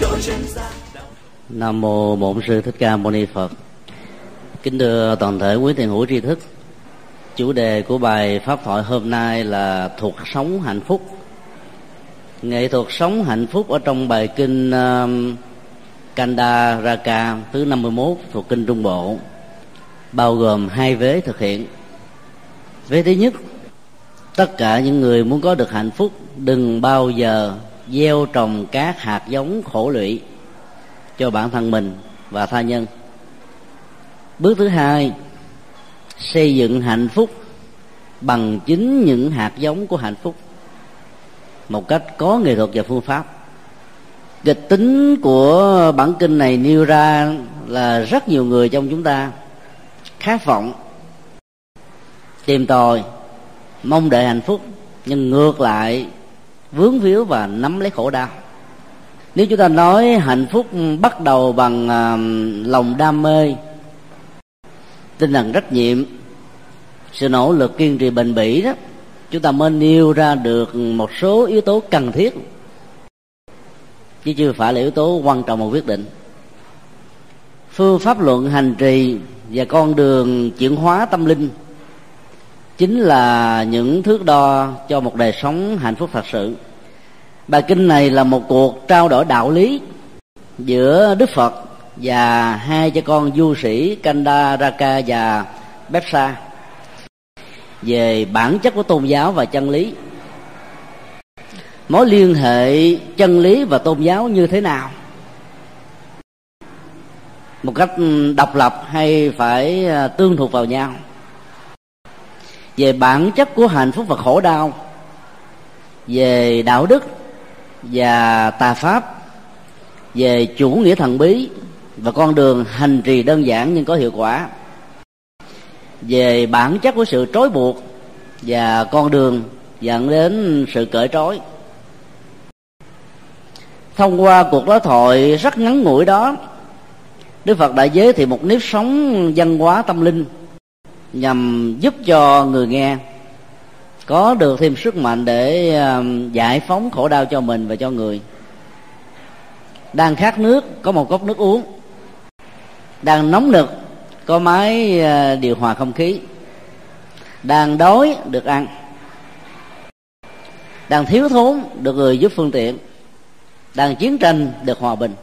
độ chân gian Nam mô Bổn sư Thích Ca Mâu Ni Phật. Kính thưa toàn thể quý thiền hữu tri thức. Chủ đề của bài pháp thoại hôm nay là thuộc sống hạnh phúc. Nghệ thuật sống hạnh phúc ở trong bài kinh uh, Kanda Raka thứ 51 thuộc kinh Trung Bộ bao gồm hai vế thực hiện. Vế thứ nhất, tất cả những người muốn có được hạnh phúc đừng bao giờ gieo trồng các hạt giống khổ lụy cho bản thân mình và tha nhân. Bước thứ hai, xây dựng hạnh phúc bằng chính những hạt giống của hạnh phúc một cách có nghệ thuật và phương pháp. Kịch tính của bản kinh này nêu ra là rất nhiều người trong chúng ta khát vọng tìm tòi, mong đợi hạnh phúc, nhưng ngược lại vướng víu và nắm lấy khổ đau. Nếu chúng ta nói hạnh phúc bắt đầu bằng uh, lòng đam mê tinh thần trách nhiệm sự nỗ lực kiên trì bền bỉ đó chúng ta mới nêu ra được một số yếu tố cần thiết. Chứ chưa phải là yếu tố quan trọng một quyết định. Phương pháp luận hành trì và con đường chuyển hóa tâm linh chính là những thước đo cho một đời sống hạnh phúc thật sự bài kinh này là một cuộc trao đổi đạo lý giữa đức phật và hai cha con du sĩ kanda raka và bepsa về bản chất của tôn giáo và chân lý. Mối liên hệ chân lý và tôn giáo như thế nào? Một cách ừ, độc lập hay phải à, tương thuộc vào nhau? Về bản chất của hạnh phúc và khổ đau? Về đạo đức? Và tà pháp về chủ nghĩa thần bí và con đường hành trì đơn giản nhưng có hiệu quả. Về bản chất của sự trói buộc và con đường dẫn đến sự cởi trói. Thông qua cuộc đối thoại rất ngắn ngủi đó, đức phật đã giới thiệu một nếp sống văn hóa tâm linh nhằm giúp cho người nghe có được thêm sức mạnh để um, giải phóng khổ đau cho mình và cho người. Đang khát nước, có một cốc nước uống. Đang nóng nực, có máy uh, điều hòa không khí. Đang đói, được ăn. Đang thiếu thốn, được người giúp phương tiện. Đang chiến tranh, được hòa bình.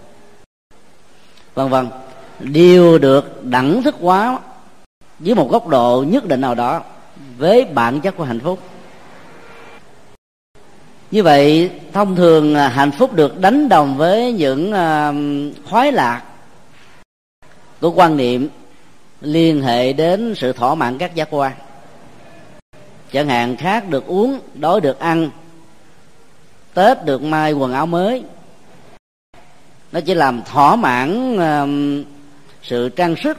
Vân vân đều được đẳng thức hóa dưới một góc độ nhất định nào đó với bản chất của hạnh phúc như vậy thông thường à, hạnh phúc được đánh đồng với những à, khoái lạc. Của quan niệm liên hệ đến sự thỏa mãn các giác quan. Chẳng hạn khác được uống đói được ăn. Tết được may quần áo mới. Nó chỉ làm thỏa mãn uh, sự trang sức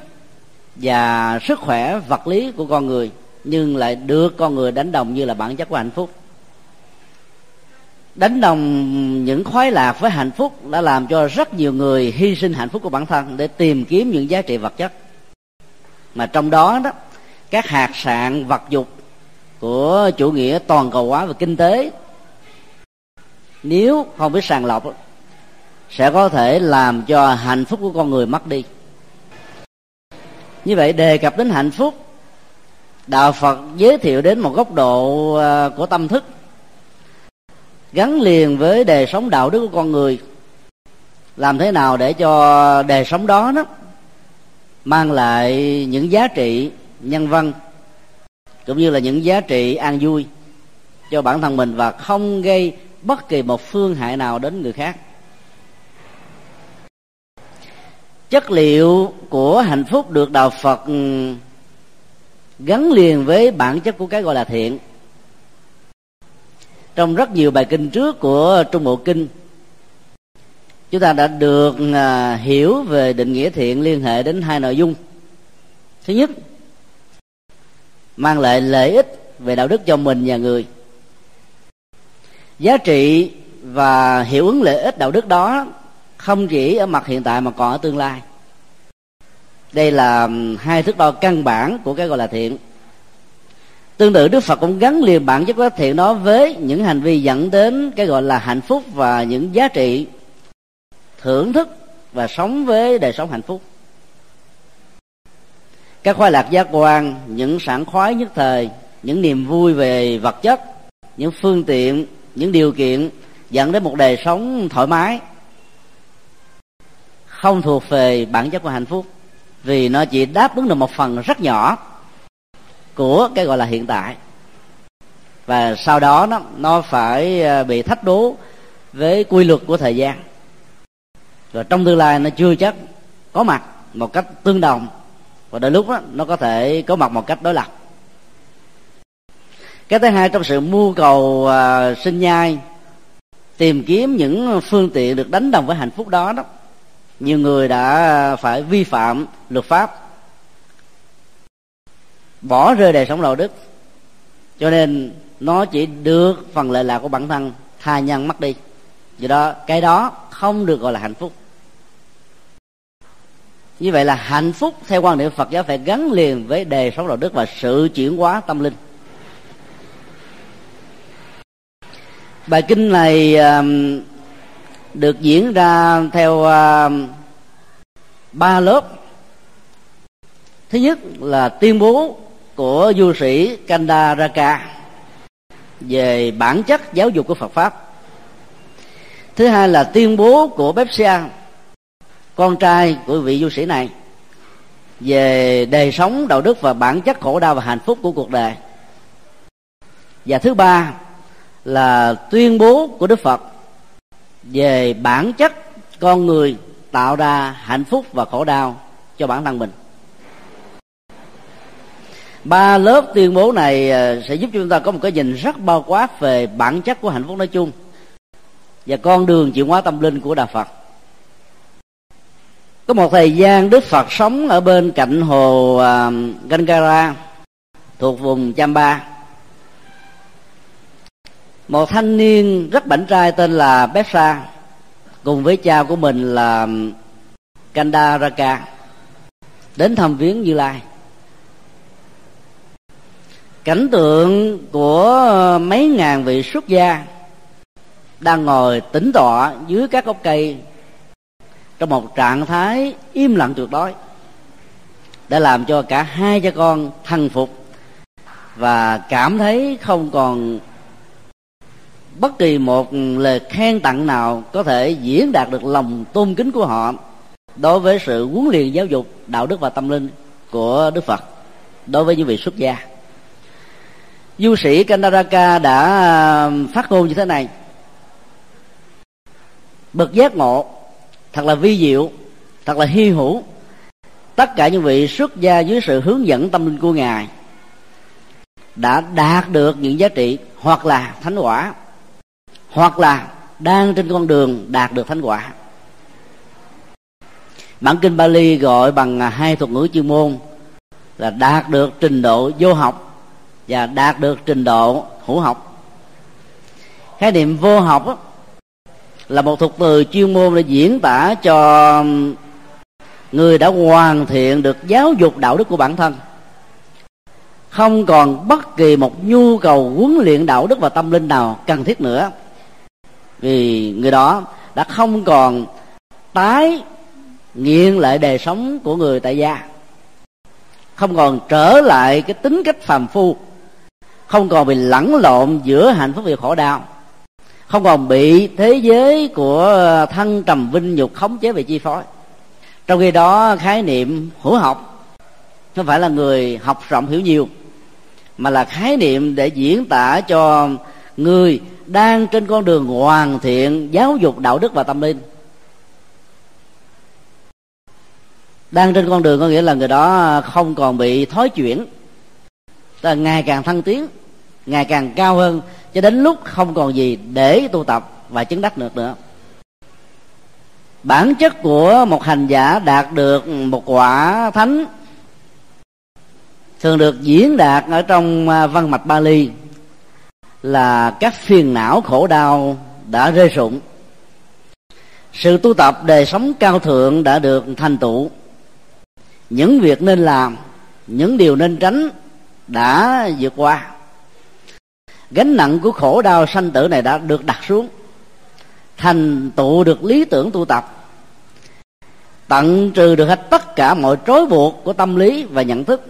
và sức khỏe vật lý của con người nhưng lại được con người đánh đồng như là bản chất của hạnh phúc đánh đồng những khoái lạc với hạnh phúc đã làm cho rất nhiều người hy sinh hạnh phúc của bản thân để tìm kiếm những giá trị vật chất. Mà trong đó đó, các hạt sạn vật dục của chủ nghĩa toàn cầu hóa và kinh tế, nếu không biết sàng lọc, sẽ có thể làm cho hạnh phúc của con người mất đi. Như vậy đề cập đến hạnh phúc, đạo phật giới thiệu đến một góc độ à, của tâm thức gắn liền với đời sống đạo đức của con người. Làm thế nào để cho đời sống đó đó mang lại những giá trị nhân văn, cũng như là những giá trị an vui cho bản thân mình và không gây bất kỳ một phương hại nào đến người khác. Chất liệu của hạnh phúc được đạo phật gắn liền với bản chất của cái gọi là thiện trong rất nhiều bài kinh trước của trung bộ kinh, chúng ta đã được à, hiểu về định nghĩa thiện liên hệ đến hai nội dung. Thứ nhất, mang lại lợi ích về đạo đức cho mình và người. Giá trị và hiệu ứng lợi ích đạo đức đó không chỉ ở mặt hiện tại mà còn ở tương lai. Đây là hai thước đo căn bản của cái gọi là thiện tương tự đức phật cũng gắn liền bản chất của thiện đó với những hành vi dẫn đến cái gọi là hạnh phúc và những giá trị thưởng thức và sống với đời sống hạnh phúc. Các khoái lạc giác quan, những sản khoái nhất thời, những niềm vui về vật chất, những phương tiện, những điều kiện dẫn đến một đời sống thoải mái, không thuộc về bản chất của hạnh phúc, vì nó chỉ đáp ứng được một phần rất nhỏ của cái gọi là hiện tại. Và sau đó nó nó phải ờ, bị thách đố với quy luật của thời gian. Rồi trong tương lai nó chưa chắc có mặt một cách tương đồng và đôi lúc đó, nó có thể có mặt một cách đối lập. Cái thứ hai trong sự mưu cầu uh, sinh nhai tìm kiếm những phương tiện được đánh đồng với hạnh phúc đó đó nhiều người đã phải vi phạm luật pháp bỏ rơi đời sống đạo đức. Cho nên nó chỉ được phần lệ lạc của bản thân, tha nhân mất đi. Do đó, cái đó không được gọi là hạnh phúc. Như vậy là hạnh phúc theo quan niệm phật giáo phải gắn liền với đời sống đạo đức và sự chuyển hóa tâm linh. Bài kinh này um, được diễn ra theo um, ba lớp. Thứ nhất là tuyên bố của du sĩ Kandaraka về bản chất giáo dục của Phật pháp. Thứ hai là tuyên bố của Bepsia, con trai của vị du sĩ này, về đời sống đạo đức và bản chất khổ đau và hạnh phúc của cuộc đời. Và thứ ba là tuyên bố của đức phật về bản chất con người tạo ra hạnh phúc và khổ đau cho bản thân mình ba lớp tuyên bố này ờ, sẽ giúp chúng ta có một cái nhìn rất bao quát về bản chất của hạnh phúc nói chung. Và con đường chuyển hóa tâm linh của đạo phật. Có một thời gian đức phật sống ở bên cạnh hồ ờ, gangara, thuộc vùng chamba. Một thanh niên rất bảnh trai tên là Bepsa cùng với cha của mình là Kandaraka, đến thăm viếng Như Lai cảnh tượng của mấy ngàn vị xuất gia đang ngồi tĩnh tọa dưới các gốc cây trong một trạng thái im lặng tuyệt đối đã làm cho cả hai cha con thần phục và cảm thấy không còn bất kỳ một lời khen tặng nào có thể diễn đạt được lòng tôn kính của họ đối với sự huấn luyện giáo dục, đạo đức và tâm linh của đức phật, đối với những vị xuất gia du sĩ kandaraka đã um, phát ngôn như thế này. Bậc giác ngộ, thật là vi diệu, thật là hy hữu. Tất cả những vị xuất gia dưới sự hướng dẫn tâm linh của ngài đã đạt được những giá trị hoặc là thánh quả, hoặc là đang trên con đường đạt được thánh quả. Bản kinh Bali gọi bằng hai thuật ngữ chuyên môn là đạt được trình độ vô học và đạt được trình độ hữu học. Khái niệm vô học đó, là một thuật từ chuyên môn để diễn tả cho người đã hoàn thiện được giáo dục đạo đức của bản thân. Không còn bất kỳ một nhu cầu huấn luyện đạo đức và tâm linh nào cần thiết nữa vì người đó đã không còn tái nghiện lại đời sống của người tại gia không còn trở lại cái tính cách phàm phu không còn bị lẫn lộn giữa hạnh phúc và khổ đau. Không còn bị thế giới của thân trầm vinh nhục khống chế về chi phối. Trong khi đó, khái niệm hữu học không phải là người học rộng hiểu nhiều, mà là khái niệm để diễn tả cho người đang trên con đường hoàn thiện giáo dục đạo đức và tâm linh. Đang trên con đường có nghĩa là người đó không còn bị thói chuyển là ngày càng thăng tiến, ngày càng cao hơn, cho đến lúc không còn gì để tu tập và chứng đắc được nữa. Bản chất của một hành giả đạt được một quả thánh, thường được diễn đạt ở trong à, văn mạch Bali, là các phiền não khổ đau đã rơi rụng. Sự tu tập đời sống cao thượng đã được thành tựu. Những việc nên làm, những điều nên tránh đã vượt qua. Gánh nặng của khổ đau sanh tử này đã được đặt xuống. Thành tựu được lý tưởng tu tập. Tận trừ được hết tất cả mọi trói buộc của tâm lý và nhận thức.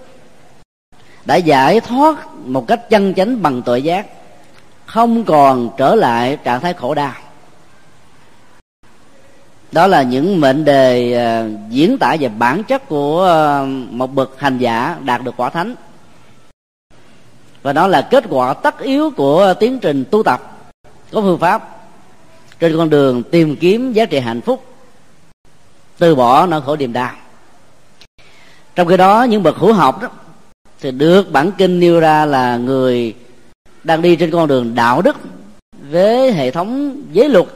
Đã giải thoát một cách chân chánh bằng tội giác. Không còn trở lại trạng thái khổ đau. Đó là những mệnh đề à, diễn tả về bản chất của à, một bậc hành giả đạt được quả thánh và đó là kết quả tất yếu của tiến trình tu tập. Có phương pháp trên con đường tìm kiếm giá trị hạnh phúc, từ bỏ nỗi khổ niềm đau trong khi đó, những bậc hữu học đó thì được bản kinh nêu ra là người đang đi trên con đường đạo đức với hệ thống giới luật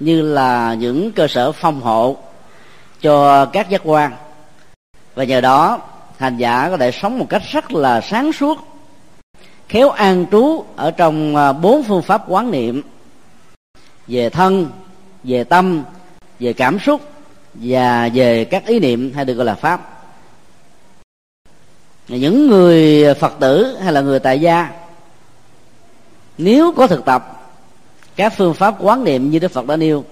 như là những cơ sở phòng hộ cho các giác quan. Và nhờ đó, hành giả có thể sống một cách rất là sáng suốt khéo an trú ở trong à, bốn phương pháp quán niệm. Về thân, về tâm, về cảm xúc, và về các ý niệm hay được gọi là pháp. Những người phật tử hay là người tại gia, nếu có thực tập các phương pháp quán niệm như đức phật đã nêu,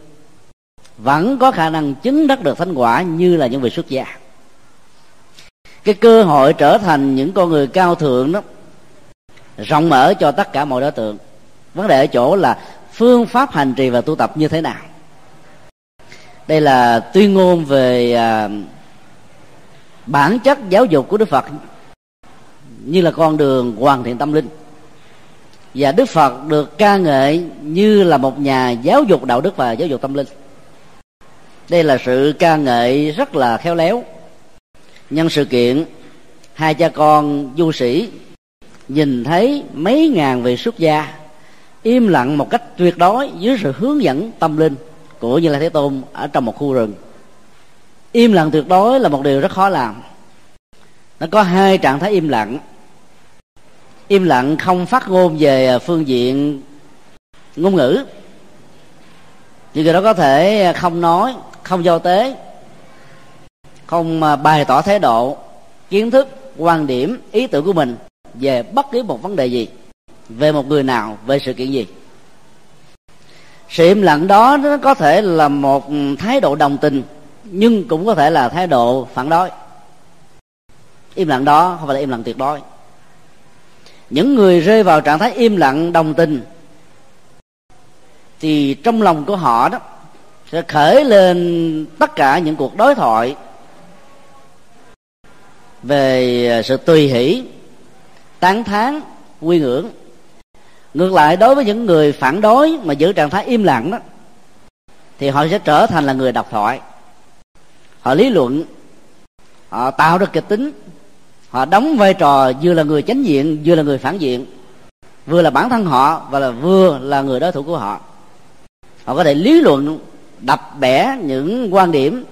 vẫn có khả năng chứng đắc được thánh quả như là những vị xuất gia. Cái cơ hội trở thành những con người cao thượng đó rộng mở cho tất cả mọi đối tượng. Vấn đề ở chỗ là phương pháp hành trì và tu tập như thế nào. Đây là tuyên ngôn về à, bản chất giáo dục của đức phật như là con đường hoàn thiện tâm linh. Và đức phật được ca ngợi như là một nhà giáo dục đạo đức và giáo dục tâm linh. Đây là sự ca ngợi rất là khéo léo. Nhân sự kiện hai cha con du sĩ nhìn thấy mấy ngàn vị xuất gia im lặng một cách tuyệt đối dưới sự hướng dẫn tâm linh của như lai thế tôn ở trong một khu rừng. Im lặng tuyệt đối là một điều rất khó làm. Nó có hai trạng thái im lặng. Im lặng không phát ngôn về phương diện ngôn ngữ. Những người đó có thể không nói, không giao tế, không à, bày tỏ thái độ, kiến thức, quan điểm, ý tưởng của mình về bất cứ một vấn đề gì, về một người nào, về sự kiện gì. Sự im lặng đó nó có thể là một thái độ đồng tình, nhưng cũng có thể là thái độ phản đối. Im lặng đó không phải là im lặng tuyệt đối. Những người rơi vào trạng thái im lặng đồng tình, thì trong lòng của họ đó sẽ khởi lên tất cả những cuộc đối thoại về sự tùy hỷ tán thán, quy ngưỡng. Ngược lại, đối với những người phản đối mà giữ trạng thái im lặng đó, thì họ sẽ trở thành là người độc thoại. Họ lý luận, họ tạo ra kịch tính, họ đóng vai trò vừa là người chánh diện, vừa là người phản diện, vừa là bản thân họ và là vừa là người đối thủ của họ. Họ có thể lý luận, đập bẻ những quan điểm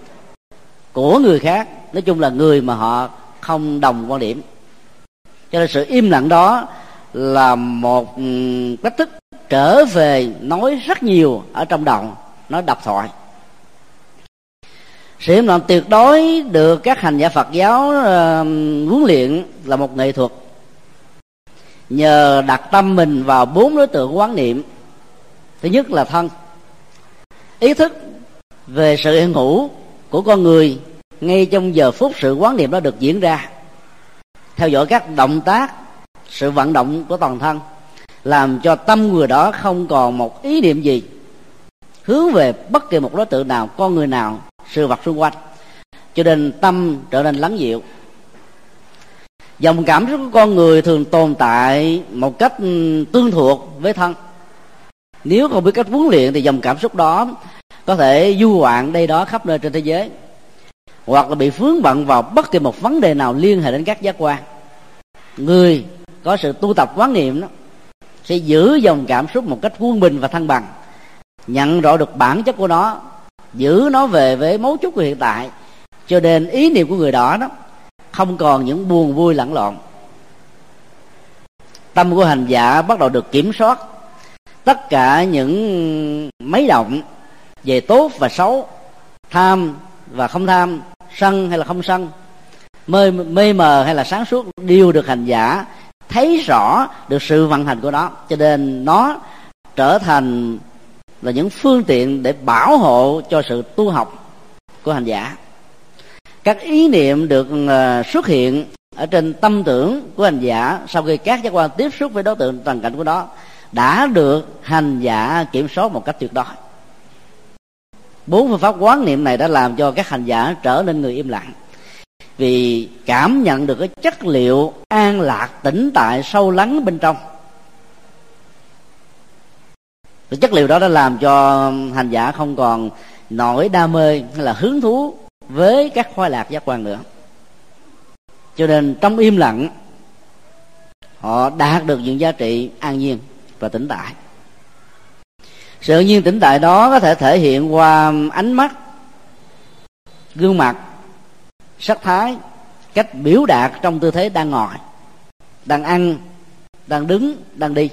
của người khác. Nói chung là người mà họ không đồng quan điểm cho nên sự im lặng đó là một ừ, cách thức trở về nói rất nhiều ở trong đầu nó độc thoại. Sự im lặng tuyệt đối được các hành giả Phật giáo uh, huấn luyện là một nghệ thuật. Nhờ đặt tâm mình vào bốn đối tượng quán niệm. Thứ nhất là thân. Ý thức về sự hiện hữu của con người ngay trong giờ phút sự quán niệm đó được diễn ra theo dõi các động tác, sự vận động của toàn thân, làm cho tâm người đó không còn một ý niệm gì, hướng về bất kỳ một đối tượng nào, con người nào, sự vật xung quanh. Cho nên tâm trở nên lắng dịu. Dòng cảm xúc của con người thường tồn tại một cách ừ, tương thuộc với thân. Nếu không biết cách huấn luyện thì dòng cảm xúc đó có thể du hoạn đây đó khắp nơi trên thế giới hoặc là bị vướng bận vào bất kỳ một vấn đề nào liên hệ đến các giác quan. Người có sự tu tập quán niệm đó, sẽ giữ dòng cảm xúc một cách quân bình và thăng bằng. Nhận rõ được bản chất của nó, giữ nó về với mấu chốt của hiện tại, cho nên ý niệm của người đó đó, không còn những buồn vui lẫn lộn. Tâm của hành giả bắt đầu được kiểm soát tất cả những mấy động về tốt và xấu, tham và không tham, sân hay là không sân, mê mê mờ hay là sáng suốt, đều được hành giả thấy rõ được sự vận hành của nó. Cho nên nó trở thành là những phương tiện để bảo hộ cho sự tu học của hành giả. Các ý niệm được ờ, xuất hiện ở trên tâm tưởng của hành giả sau khi các giác quan tiếp xúc với đối tượng trần cảnh của đó đã được hành giả kiểm soát một cách tuyệt đối bốn phương pháp quán niệm này đã làm cho các hành giả trở nên người im lặng. Vì cảm nhận được cái chất liệu an lạc, tĩnh tại, sâu lắng bên trong. Cái chất liệu đó đã làm cho hành giả không còn nổi đam mê hay là hứng thú với các khoái lạc giác quan nữa. Cho nên trong im lặng, họ đạt được những giá trị an nhiên và tĩnh tại sự nhiên tĩnh tại đó có thể thể hiện qua ánh mắt, gương mặt, sắc thái, cách biểu đạt trong tư thế đang ngồi, đang ăn, đang đứng, đang đi.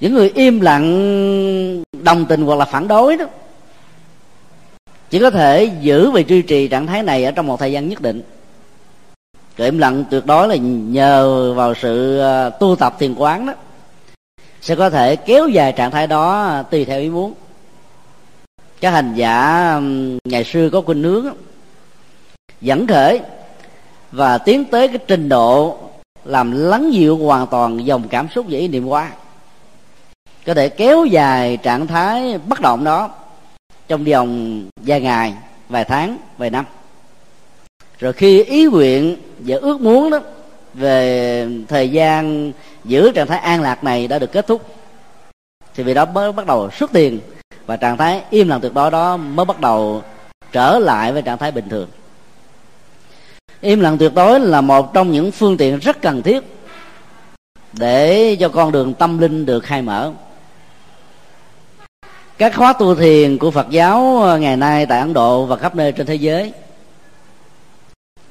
Những người im lặng, đồng tình hoặc là phản đối đó, chỉ có thể giữ và duy trì trạng thái này ở trong một thời gian nhất định. Cái im lặng tuyệt đối là nhờ vào sự à, tu tập thiền quán đó sẽ có thể kéo dài trạng thái đó tùy theo ý muốn. Các hành giả ngày xưa có khuynh hướng dẫn khởi và tiến tới cái trình độ làm lắng dịu hoàn toàn dòng cảm xúc và ý niệm qua có thể kéo dài trạng thái bất động đó trong vòng vài ngày, vài tháng, vài năm. Rồi khi ý nguyện và ước muốn đó về thời gian giữ trạng thái an lạc này đã được kết thúc. Thì vì đó mới bắt đầu xuất tiền và trạng thái im lặng tuyệt đối đó mới bắt đầu trở lại với trạng thái bình thường. Im lặng tuyệt đối là một trong những phương tiện rất cần thiết để cho con đường tâm linh được khai mở. Các khóa tu thiền của phật giáo ngày nay tại ấn độ và khắp nơi trên thế giới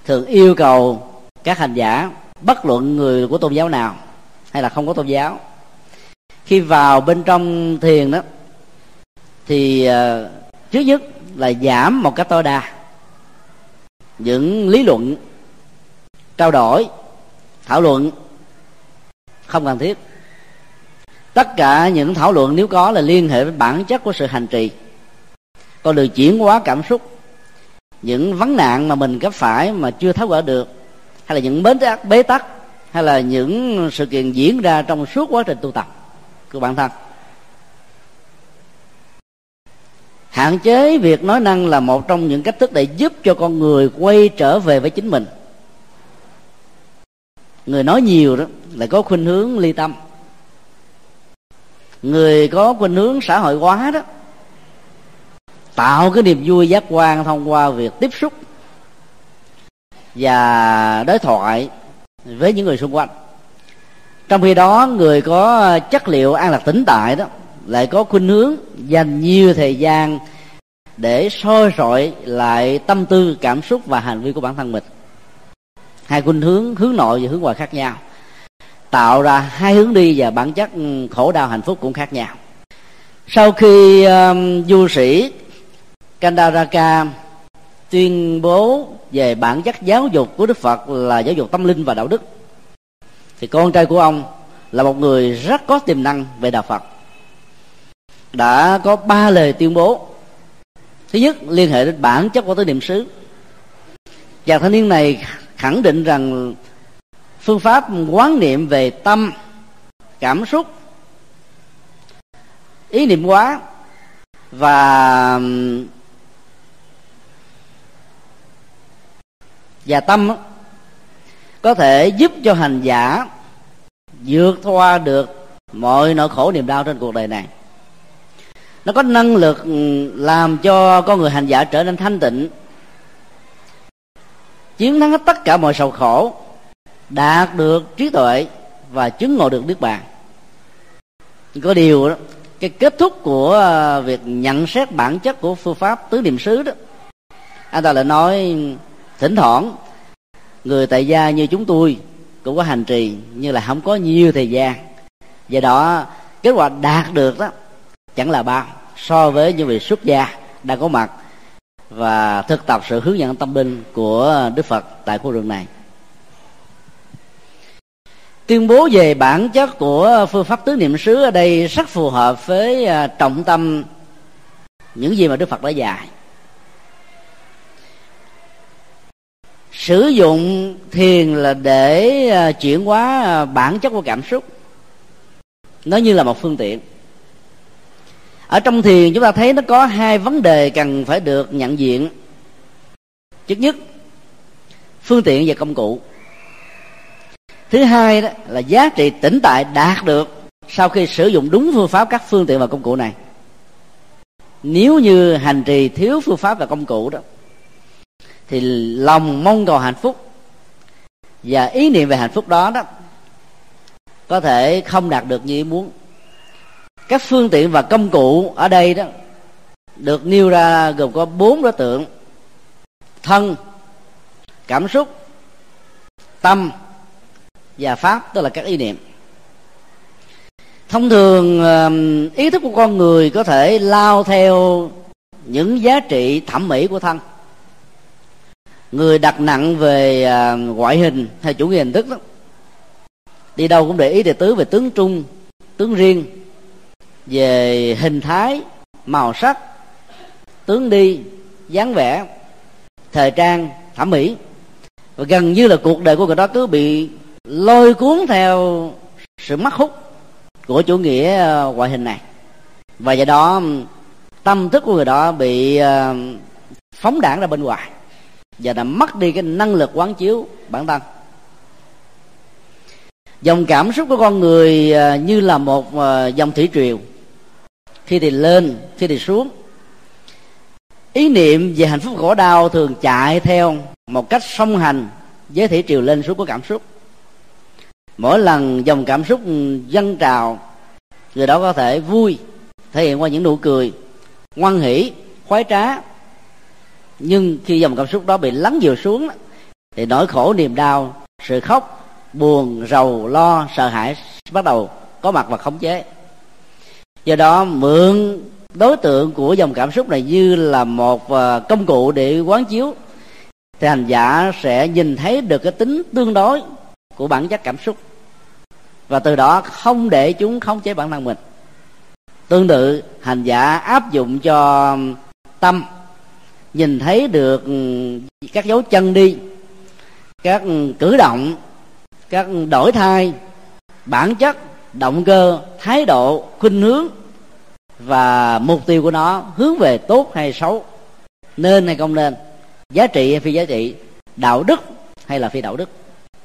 thường yêu cầu các hành giả bất luận người của tôn giáo nào hay là không có tôn giáo. Khi vào bên trong thiền đó thì uh, trước nhất là giảm một cách tối đa những lý luận trao đổi thảo luận không cần thiết. Tất cả những thảo luận nếu có là liên hệ với bản chất của sự hành trì. Con đường chuyển hóa cảm xúc những vấn nạn mà mình gặp phải mà chưa tháo gỡ được hay là những bế tắc bế tắc, hay là những sự kiện diễn ra trong suốt quá trình tu tập của bản thân? Hạn chế việc nói năng là một trong những cách thức để giúp cho con người quay trở về với chính mình. Người nói nhiều đó, lại có khuynh hướng ly tâm. Người có khuynh hướng xã hội hóa đó, tạo cái niềm vui giác quan thông qua việc tiếp xúc và đối thoại với những người xung quanh. Trong khi đó người có chất liệu an lạc tĩnh tại đó lại có khuynh hướng dành nhiều thời gian để soi rọi lại tâm tư cảm xúc và hành vi của bản thân mình. Hai khuynh hướng hướng nội và hướng ngoại khác nhau. Tạo ra hai hướng đi và bản chất ừ, khổ đau hạnh phúc cũng khác nhau. Sau khi um, du sĩ Kandaraka tuyên bố về bản chất giáo dục của Đức Phật là giáo dục tâm linh và đạo đức. Thì con trai của ông là một người rất có tiềm năng về đạo Phật. Đã có ba lời tuyên bố. Thứ nhất, liên hệ đến bản chất của tứ niệm xứ. Chàng thanh niên này khẳng định rằng phương pháp quán niệm về tâm, cảm xúc, ý niệm quá và và tâm có thể giúp cho hành giả vượt qua được mọi nỗi khổ niềm đau trên cuộc đời này. Nó có năng lực ừ, làm cho con người hành giả trở nên thanh tịnh, chiến thắng hết tất cả mọi sầu khổ, đạt được trí tuệ và chứng ngộ được niết bàn. Có điều đó, cái kết thúc của ờ, việc nhận xét bản chất của phương pháp tứ niệm xứ đó, anh ta lại nói thỉnh thoảng, người tại gia như chúng tôi cũng có hành trì, nhưng là không có nhiều thời gian. Do đó, kết quả đạt được đó, chẳng là bao, so với những vị xuất gia đang có mặt và thực tập sự hướng dẫn tâm linh của đức phật tại khu rừng này. Tuyên bố về bản chất của phương pháp tứ niệm xứ ở đây rất phù hợp với à, trọng tâm những gì mà đức phật đã dạy. Sử dụng thiền là để à, chuyển hóa à, bản chất của cảm xúc. Nó như là một phương tiện. Ở trong thiền, chúng ta thấy nó có hai vấn đề cần phải được nhận diện. Trước nhất, phương tiện và công cụ. Thứ hai đó là giá trị tĩnh tại đạt được sau khi sử dụng đúng phương pháp các phương tiện và công cụ này. Nếu như hành trì thiếu phương pháp và công cụ đó thì lòng mong cầu hạnh phúc và ý niệm về hạnh phúc đó đó có thể không đạt được như ý muốn. Các phương tiện và công cụ ở đây đó được nêu ra gồm có bốn đối tượng thân, cảm xúc, tâm và pháp, tức là các ý niệm. Thông thường ý thức của con người có thể lao theo những giá trị thẩm mỹ của thân người đặt nặng về à, ngoại hình hay chủ nghĩa hình thức đó, đi đâu cũng để ý đề tứ về tướng trung, tướng riêng, về hình thái, màu sắc, tướng đi, dáng vẻ, thời trang, thẩm mỹ. Và gần như là cuộc đời của người đó cứ bị lôi cuốn theo sự mắc hút của chủ nghĩa à, ngoại hình này. Và do đó, tâm thức của người đó bị à, phóng đảng ra bên ngoài và đã mất đi cái năng lực quán chiếu bản thân dòng cảm xúc của con người à, như là một à, dòng thủy triều. Khi thì lên, khi thì xuống. Ý niệm về hạnh phúc khổ đau thường chạy theo một cách song hành với thủy triều lên xuống của cảm xúc. Mỗi lần dòng cảm xúc ừ, dâng trào, người đó có thể vui, thể hiện qua những nụ cười ngoan hỷ, khoái trá nhưng khi dòng cảm xúc đó bị lắng dịu xuống thì nỗi khổ, niềm đau, sự khóc, buồn, rầu, lo, sợ hãi bắt đầu có mặt và khống chế. Do đó, mượn đối tượng của dòng cảm xúc này như là một ờ, công cụ để quán chiếu, thì hành giả sẽ nhìn thấy được cái tính tương đối của bản chất cảm xúc. Và từ đó không để chúng khống chế bản thân mình. Tương tự, hành giả áp dụng cho tâm nhìn thấy được ừ, các dấu chân đi, các ừ, cử động, các ừ, đổi thay, bản chất, động cơ, thái độ, khuynh hướng và mục tiêu của nó hướng về tốt hay xấu. Nên hay không nên, giá trị hay phi giá trị, đạo đức hay là phi đạo đức.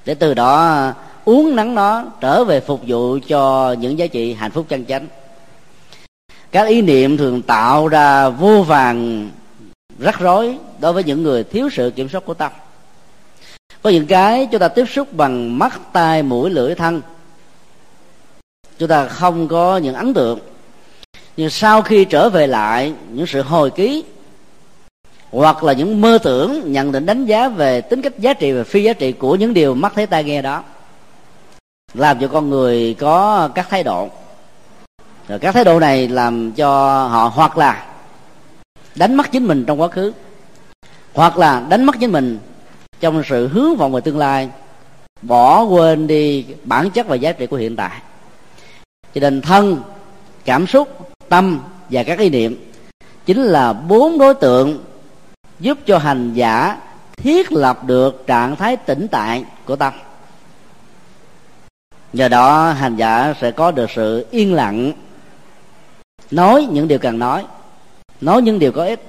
Để từ đó uống nắng nó trở về phục vụ cho những giá trị hạnh phúc chân chánh. Các ý niệm thường tạo ra vô vàng rắc rối đối với những người thiếu sự kiểm soát của tâm có những cái chúng ta tiếp xúc bằng mắt, tai, mũi, lưỡi, thân. Chúng ta không có những ấn tượng. Nhưng sau khi trở về lại, những sự hồi ký, hoặc là những mơ tưởng nhận định đánh giá về tính cách giá trị và phi giá trị của những điều mắt thấy tai nghe đó, làm cho con người có các thái độ. Rồi các thái độ này làm cho họ hoặc là đánh mất chính mình trong quá khứ. Hoặc là đánh mất chính mình trong sự hướng vọng về tương lai, bỏ quên đi bản chất và giá trị của hiện tại. Cho nên thân, cảm xúc, tâm và các ý niệm chính là bốn đối tượng giúp cho hành giả thiết lập được trạng thái tĩnh tại của tâm. Nhờ đó, hành giả sẽ có được sự yên lặng nói những điều cần nói nói những điều có ích.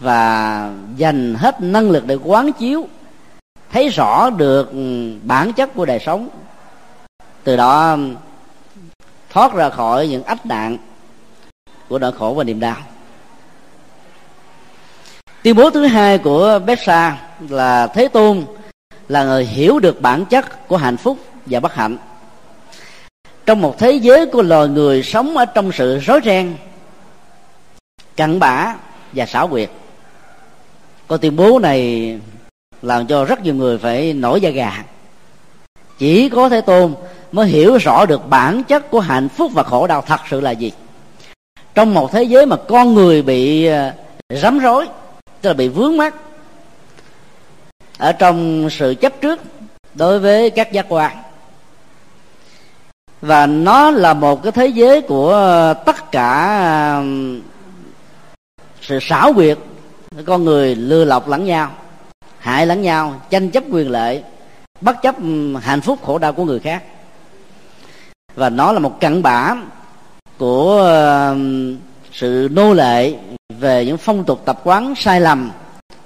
Và dành hết năng lực để quán chiếu, thấy rõ được bản chất của đời sống. Từ đó, thoát ra khỏi những ách nạn của nỗi khổ và niềm đau. Tuyên bố thứ hai của Bessa là Thế Tôn là người hiểu được bản chất của hạnh phúc và bất hạnh. Trong một thế giới của loài người sống ở trong sự rối ren cặn bã và xảo quyệt. Câu tuyên bố này làm cho rất nhiều người phải nổi da gà. Chỉ có thế tôn mới hiểu rõ được bản chất của hạnh phúc và khổ đau thật sự là gì. Trong một thế giới mà con người bị ờ, rắm rối, tức là bị vướng mắc, ở trong sự chấp trước đối với các giác quan, và nó là một cái thế giới của tất cả sự xảo quyệt. Con người lừa lọc lẫn nhau, hại lẫn nhau, tranh chấp quyền lợi bất chấp hạnh phúc khổ đau của người khác. Và nó là một cặn bã của sự nô lệ về những phong tục tập quán sai lầm,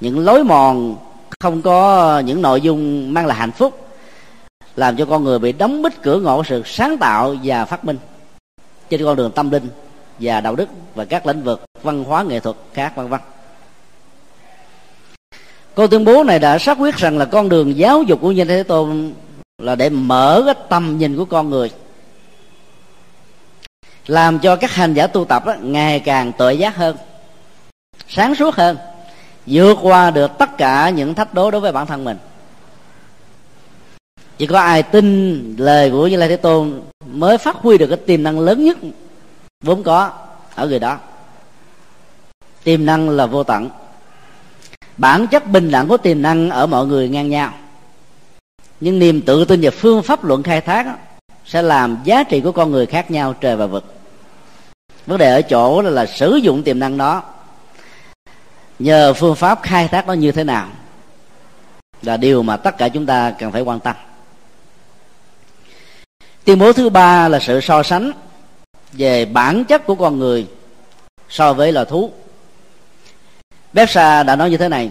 những lối mòn không có những nội dung mang lại hạnh phúc, làm cho con người bị đóng bít cửa ngõ sự sáng tạo và phát minh trên con đường tâm linh và đạo đức và các lĩnh vực văn hóa nghệ thuật khác vân vân. Câu tuyên bố này đã xác quyết rằng là con đường giáo dục của nhân thế tôn là để mở cái tầm nhìn của con người làm cho các hành giả tu tập đó, ngày càng tự giác hơn sáng suốt hơn vượt qua được tất cả những thách đố đối với bản thân mình. Chỉ có ai tin lời của như lai thế tôn mới phát huy được cái tiềm năng lớn nhất vốn có ở người đó. Tiềm năng là vô tận. Bản chất bình đẳng của tiềm năng ở mọi người ngang nhau. Nhưng niềm tự tin và phương pháp luận khai thác sẽ làm giá trị của con người khác nhau trời và vực. Vấn đề ở chỗ là, là sử dụng tiềm năng đó nhờ phương pháp khai thác nó như thế nào là điều mà tất cả chúng ta cần phải quan tâm. Tuyên bố thứ ba là sự so sánh về bản chất của con người so với loài thú. Bepsa đã nói như thế này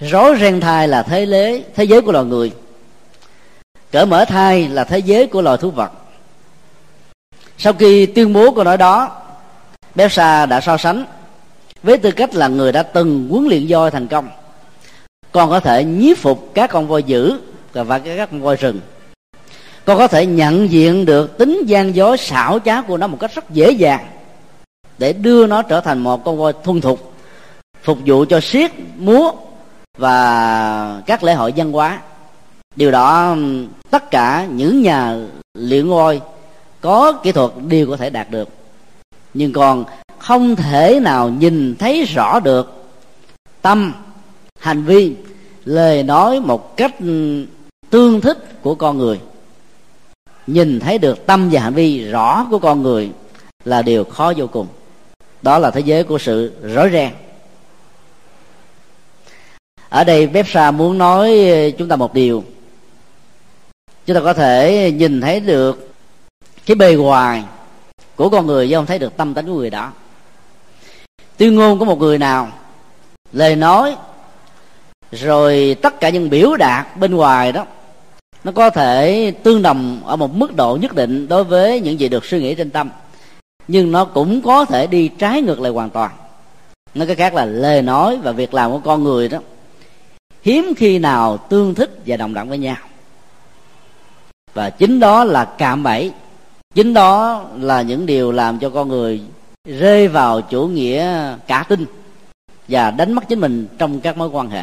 rối ren thai là thế lế, thế giới của loài người, cỡ mở thai là thế giới của loài thú vật. Sau khi tuyên bố câu nói đó, Bepsa đã so sánh với tư cách là người đã từng huấn luyện voi thành công. Còn có thể nhiếp phục các con voi dữ và các con voi rừng con có thể nhận diện được tính gian dối xảo trá của nó một cách rất dễ dàng để đưa nó trở thành một con voi thuần thục, phục vụ cho siết, múa và các lễ hội văn hóa. Điều đó tất cả những nhà luyện voi có kỹ thuật đều có thể đạt được. Nhưng còn không thể nào nhìn thấy rõ được tâm, hành vi, lời nói một cách tương thích của con người nhìn thấy được tâm và hành vi rõ của con người là điều khó vô cùng. Đó là thế giới của sự rối ren ở đây Bepsa muốn nói ờ, chúng ta một điều. Chúng ta có thể nhìn thấy được cái bề ngoài của con người chứ không thấy được tâm tánh của người đó. Tuyên ngôn của một người nào, lời nói, rồi tất cả những biểu đạt bên ngoài đó nó có thể tương đồng ở một mức độ nhất định đối với những gì được suy nghĩ trên tâm. Nhưng nó cũng có thể đi trái ngược lại hoàn toàn. Nói cái khác là lời nói và việc làm của con người đó, hiếm khi nào tương thích và đồng đẳng với nhau. Và chính đó là cạm bẫy. Chính đó là những điều làm cho con người rơi vào chủ nghĩa cả tin và đánh mất chính mình trong các mối quan hệ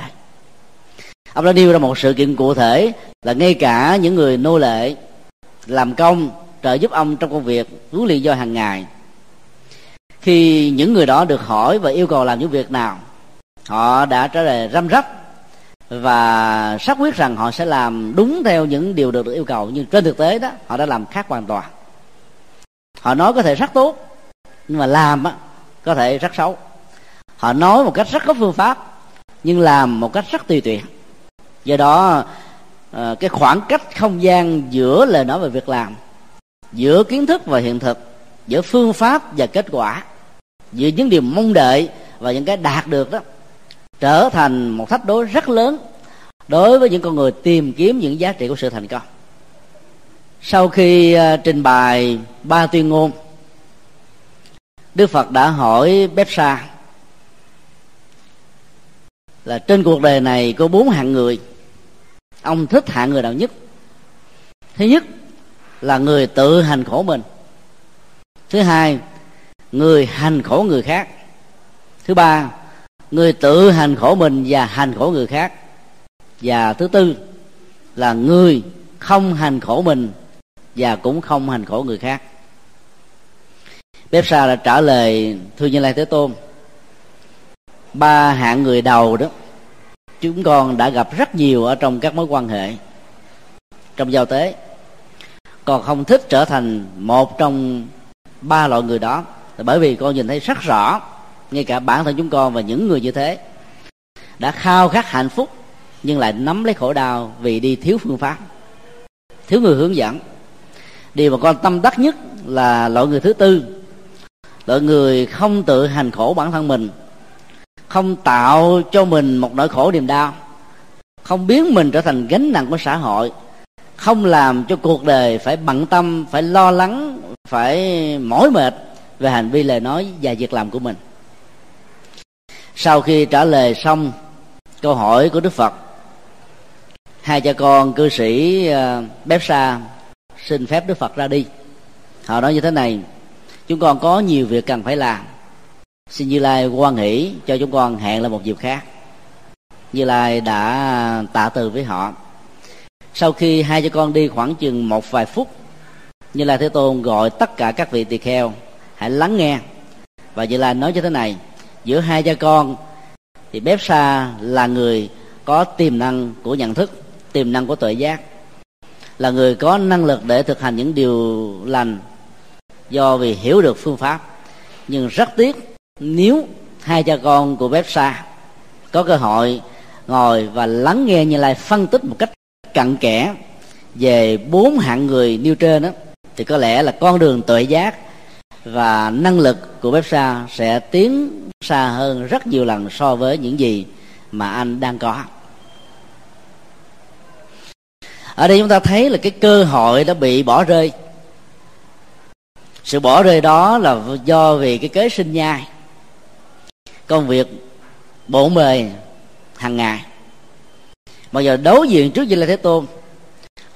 ông đã nêu ra một sự kiện cụ thể là ngay cả những người nô lệ làm công trợ giúp ông trong công việc huấn luyện do hàng ngày. Khi những người đó được hỏi và yêu cầu làm những việc nào họ đã trả lời răm rắp và xác quyết rằng họ sẽ làm đúng theo những điều được, được yêu cầu. Nhưng trên thực tế đó họ đã làm khác hoàn toàn. Họ nói có thể rất tốt nhưng mà làm á có thể rất xấu. Họ nói một cách rất có phương pháp nhưng làm một cách rất tùy tiện do đó ờ, cái khoảng cách không gian giữa lời nói và việc làm, giữa kiến thức và hiện thực, giữa phương pháp và kết quả, giữa những điều mong đợi và những cái đạt được đó, trở thành một thách đố rất lớn đối với những con người tìm kiếm những giá trị của sự thành công. Sau khi ờ, trình bày ba tuyên ngôn, đức phật đã hỏi bếp sa là trên cuộc đời này có bốn hạng người ông thích hạng người nào nhất? Thứ nhất là người tự hành khổ mình. Thứ hai, người hành khổ người khác. Thứ ba, người tự hành khổ mình và hành khổ người khác. Và thứ tư là người không hành khổ mình và cũng không hành khổ người khác. Bếp sa đã trả lời thưa như lai thế tôn, ba hạng người đầu đó chúng con đã gặp rất nhiều ở trong các mối quan hệ. Trong giao tế còn không thích trở thành một trong ba loại người đó. Bởi vì con nhìn thấy rất rõ, ngay cả bản thân chúng con và những người như thế, đã khao khát hạnh phúc, nhưng lại nắm lấy khổ đau vì đi thiếu phương pháp, thiếu người hướng dẫn. Điều mà con tâm đắc nhất là loại người thứ tư, loại người không tự hành khổ bản thân mình không tạo cho mình một nỗi khổ niềm đau, không biến mình trở thành gánh nặng của xã hội, không làm cho cuộc đời phải bận tâm, phải lo lắng, phải mỏi mệt về hành vi lời nói và việc làm của mình. Sau khi trả lời xong câu hỏi của đức phật, hai cha con cư sĩ ờ, bếp sa xin phép đức phật ra đi. Họ nói như thế này, chúng con có nhiều việc cần phải làm xin như lai quan hỷ cho chúng con hẹn là một dịp khác. Như lai đã tạ từ với họ. Sau khi hai cha con đi khoảng chừng một vài phút, như lai thế tôn gọi tất cả các vị tỳ kheo, hãy lắng nghe. Và như lai nói như thế này, giữa hai cha con thì bếp sa là người có tiềm năng của nhận thức, tiềm năng của tuệ giác, là người có năng lực để thực hành những điều lành do vì hiểu được phương pháp. Nhưng rất tiếc nếu hai cha con của bếp có cơ hội ngồi và lắng nghe như lai phân tích một cách cặn kẽ về bốn hạng người nêu trên đó thì có lẽ là con đường tuệ giác và năng lực của bếp sẽ tiến xa hơn rất nhiều lần so với những gì mà anh đang có. Ở đây chúng ta thấy là cái cơ hội đã bị bỏ rơi. Sự bỏ rơi đó là do vì cái kế sinh nhai công việc bộn bề hàng ngày. Mà giờ đối diện trước như là thế tôn,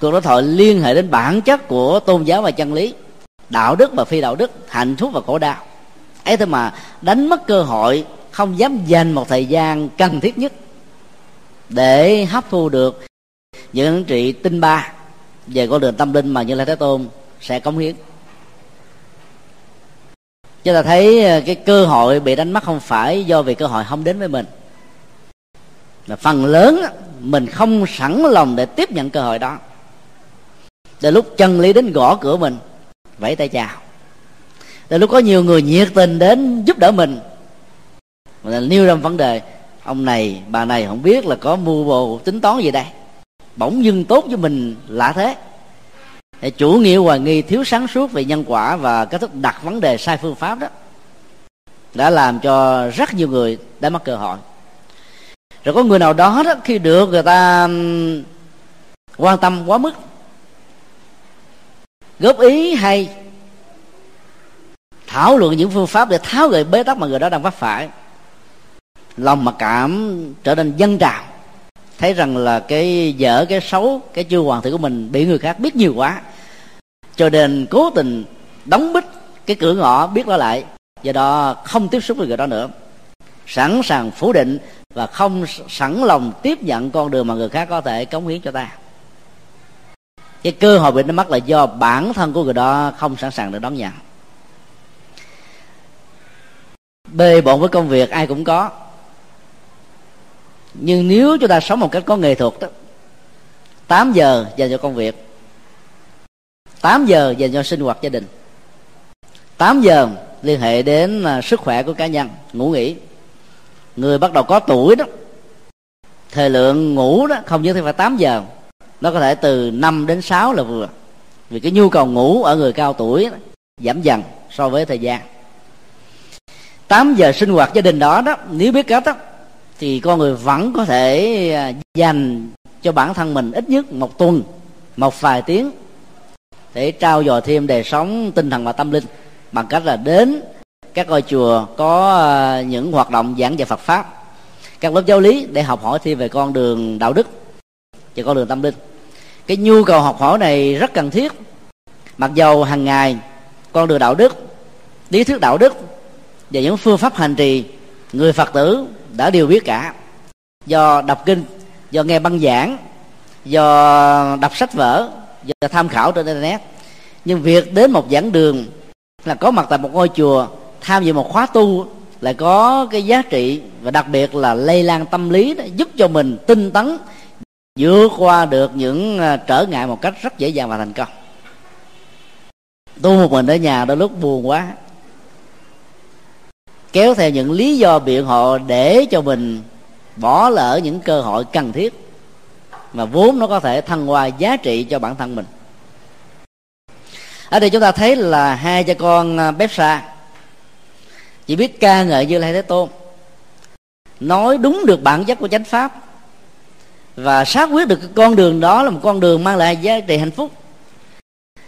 cuộc đối thoại liên hệ đến bản chất của tôn giáo và chân lý, đạo đức và phi đạo đức, hạnh phúc và khổ đau. Ấy thế mà đánh mất cơ hội, không dám dành một thời gian cần thiết nhất để hấp thu được những trị tinh ba về con đường tâm linh mà như lai thế tôn sẽ cống hiến chúng ta thấy ờ, cái cơ hội bị đánh mất không phải do vì cơ hội không đến với mình. Mà phần lớn mình không sẵn lòng để tiếp nhận cơ hội đó. Đến lúc chân lý đến gõ cửa mình, vẫy tay chào. Đến lúc có nhiều người nhiệt tình đến giúp đỡ mình mình nêu ra vấn đề. Ông này, bà này không biết là có mưu bồ tính toán gì đây. Bỗng dưng tốt với mình lạ thế chủ nghĩa hoài nghi, thiếu sáng suốt về nhân quả và cách thức đặt vấn đề sai phương pháp đó, đã làm cho rất nhiều người đã mất cơ hội. Rồi có người nào đó đó, khi được người ta quan tâm quá mức, góp ý hay thảo luận những phương pháp để tháo gỡ bế tắc mà người đó đang vấp phải, lòng mặc cảm trở nên dân trào thấy rằng là cái dở, cái xấu, cái chưa hoàn thiện của mình bị người khác biết nhiều quá. Cho nên cố tình đóng bít cái cửa ngõ biết nó lại, do đó không tiếp xúc với người đó nữa. Sẵn sàng phủ định và không sẵn lòng tiếp nhận con đường mà người khác có thể cống hiến cho ta. Cái cơ hội bị nó mất là do bản thân của người đó không sẵn sàng để đón nhận. Bê bộn với công việc ai cũng có nhưng nếu chúng ta sống một cách có nghệ thuật đó 8 giờ dành cho công việc 8 giờ dành cho sinh hoạt gia đình 8 giờ liên hệ đến à, sức khỏe của cá nhân ngủ nghỉ. Người bắt đầu có tuổi đó thời lượng ngủ đó không nhất thiết phải 8 giờ. Nó có thể từ 5 đến 6 là vừa. Vì cái nhu cầu ngủ ở người cao tuổi đó, giảm dần so với thời gian. 8 giờ sinh hoạt gia đình đó đó nếu biết cách đó thì con người vẫn có thể à, dành cho bản thân mình ít nhất một tuần, một vài tiếng để trao dồi thêm đời sống tinh thần và tâm linh bằng cách là đến các ngôi chùa có à, những hoạt động giảng dạy Phật pháp, các lớp giáo lý để học hỏi thêm về con đường đạo đức và con đường tâm linh. Cái nhu cầu học hỏi này rất cần thiết. Mặc dầu hàng ngày con đường đạo đức, lý thuyết đạo đức và những phương pháp hành trì người phật tử đã đều biết cả. Do đọc kinh do nghe băng giảng do đọc sách vở do tham khảo trên internet. Nhưng việc đến một giảng đường là có mặt tại một ngôi chùa tham dự một khóa tu lại có cái giá trị và đặc biệt là lây lan tâm lý đó, giúp cho mình tinh tấn vượt qua được những à, trở ngại một cách rất dễ dàng và thành công. Tu một mình ở nhà đôi lúc buồn quá kéo theo những lý do biện hộ để cho mình bỏ lỡ những cơ hội cần thiết mà vốn nó có thể thăng hoa giá trị cho bản thân mình. Ở đây chúng ta thấy là hai cha con à, Bepsa bếp chỉ biết ca ngợi như lai thế tôn, nói đúng được bản chất của chánh pháp và xác quyết được cái con đường đó là một con đường mang lại giá trị hạnh phúc.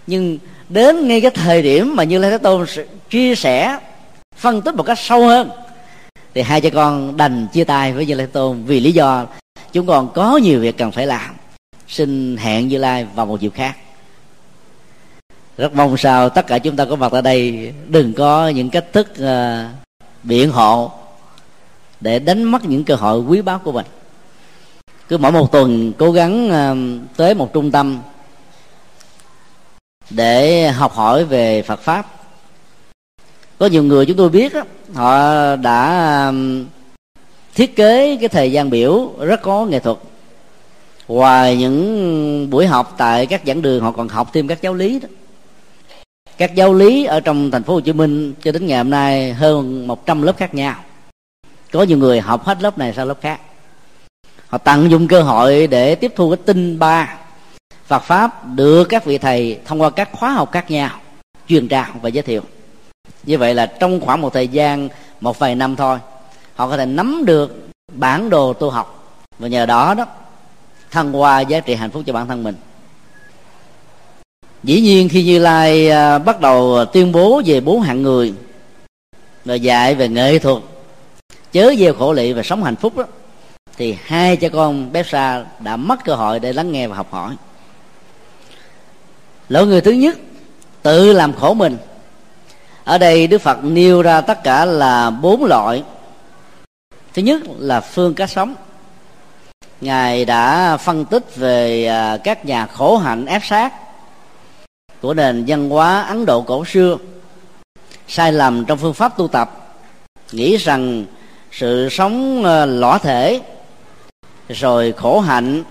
Nhưng đến ngay cái thời điểm mà như lai thế tôn chia sẻ phân tích một cách sâu hơn. Thì hai cha con đành chia tay với như lai tôn vì lý do chúng còn có nhiều việc cần phải làm. Xin hẹn như lai vào một dịp khác. Rất mong sao tất cả chúng ta có mặt ở đây đừng có những cách thức uh, biện hộ để đánh mất những cơ hội quý báu của mình. Cứ mỗi một tuần cố gắng uh, tới một trung tâm để học hỏi về Phật pháp có nhiều người chúng tôi biết đó, họ đã thiết kế cái thời gian biểu rất có nghệ thuật. Ngoài những buổi học tại các giảng đường họ còn học thêm các giáo lý đó. Các giáo lý ở trong thành phố Hồ Chí Minh cho đến ngày hôm nay hơn 100 lớp khác nhau. Có nhiều người học hết lớp này sang lớp khác. Họ tận dụng cơ hội để tiếp thu cái tinh ba Phật pháp được các vị thầy thông qua các khóa học khác nhau truyền trao và giới thiệu như vậy là trong khoảng một thời gian, một vài năm thôi, họ có thể nắm được bản đồ tu học. Và nhờ đó đó, thăng hoa giá trị hạnh phúc cho bản thân mình. Dĩ nhiên khi như lai à, bắt đầu tuyên bố về bốn hạng người và dạy về nghệ thuật, chớ gieo khổ lị và sống hạnh phúc đó, thì hai cha con bé sa đã mất cơ hội để lắng nghe và học hỏi. Lỗi người thứ nhất tự làm khổ mình ở đây đức phật nêu ra tất cả là bốn loại. Thứ nhất là phương cách sống. Ngài đã phân tích về à, các nhà khổ hạnh ép sát của nền văn hóa ấn độ cổ xưa, sai lầm trong phương pháp tu tập, nghĩ rằng sự sống à, lõa thể, rồi khổ hạnh,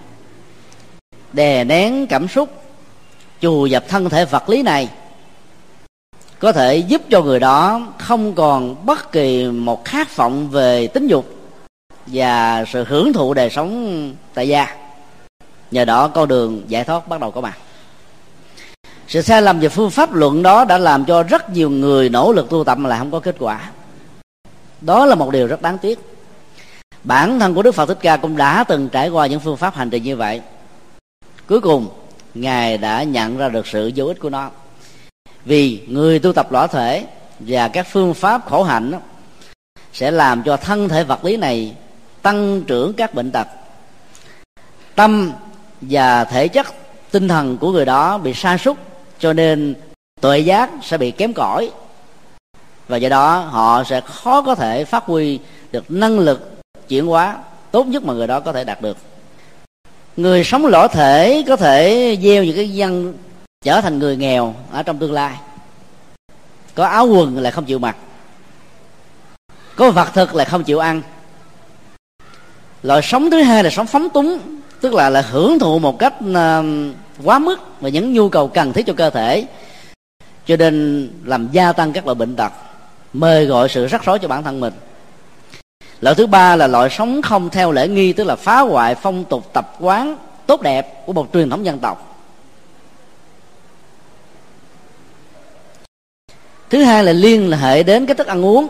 đè nén cảm xúc, chù dập thân thể vật lý này có thể giúp cho người đó không còn bất kỳ một khát vọng về tính dục và sự hưởng thụ đời sống tại gia. Nhờ đó, con đường giải thoát bắt đầu có mặt. Sự sai lầm về phương pháp luận đó đã làm cho rất nhiều người nỗ lực tu tập mà lại không có kết quả. Đó là một điều rất đáng tiếc. Bản thân của đức phật thích ca cũng đã từng trải qua những phương pháp hành trì như vậy. Cuối cùng, ngài đã nhận ra được sự vô ích của nó vì người tu tập lõa thể và các phương pháp khổ hạnh đó, sẽ làm cho thân thể vật lý này tăng trưởng các bệnh tật. Tâm và thể chất tinh thần của người đó bị sa sút cho nên tuệ giác sẽ bị kém cỏi. Và do đó họ sẽ khó có thể phát huy được năng lực chuyển hóa tốt nhất mà người đó có thể đạt được. Người sống lõa thể có thể gieo những cái dân trở thành người nghèo ở trong tương lai. Có áo quần lại không chịu mặc, có vật thực lại không chịu ăn. Loại sống thứ hai là sống phóng túng, tức là là hưởng thụ một cách ờ, quá mức và những nhu cầu cần thiết cho cơ thể, cho nên làm gia tăng các loại bệnh tật, mời gọi sự rắc rối cho bản thân mình. Loại thứ ba là loại sống không theo lễ nghi, tức là phá hoại phong tục tập quán tốt đẹp của một truyền thống dân tộc. Thứ hai là liên hệ đến cái thức ăn uống.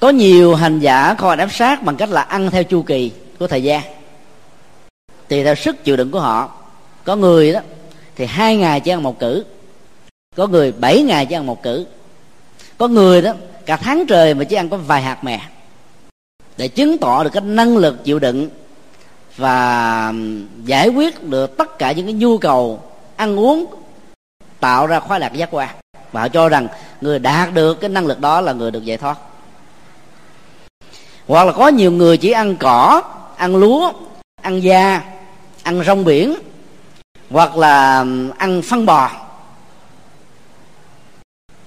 Có nhiều hành giả coi ám sát bằng cách là ăn theo chu kỳ của thời gian, tùy theo sức chịu đựng của họ. Có người đó, thì hai ngày chỉ ăn một cử có người bảy ngày chỉ ăn một cử có người đó, cả tháng trời mà chỉ ăn có vài hạt mè, để chứng tỏ được cái năng lực chịu đựng và giải quyết được tất cả những cái nhu cầu ăn uống tạo ra khoái lạc giác quan. Và họ cho rằng người đạt được cái năng lực đó là người được giải thoát. Hoặc là có nhiều người chỉ ăn cỏ, ăn lúa, ăn da, ăn rong biển, hoặc là ăn phân bò.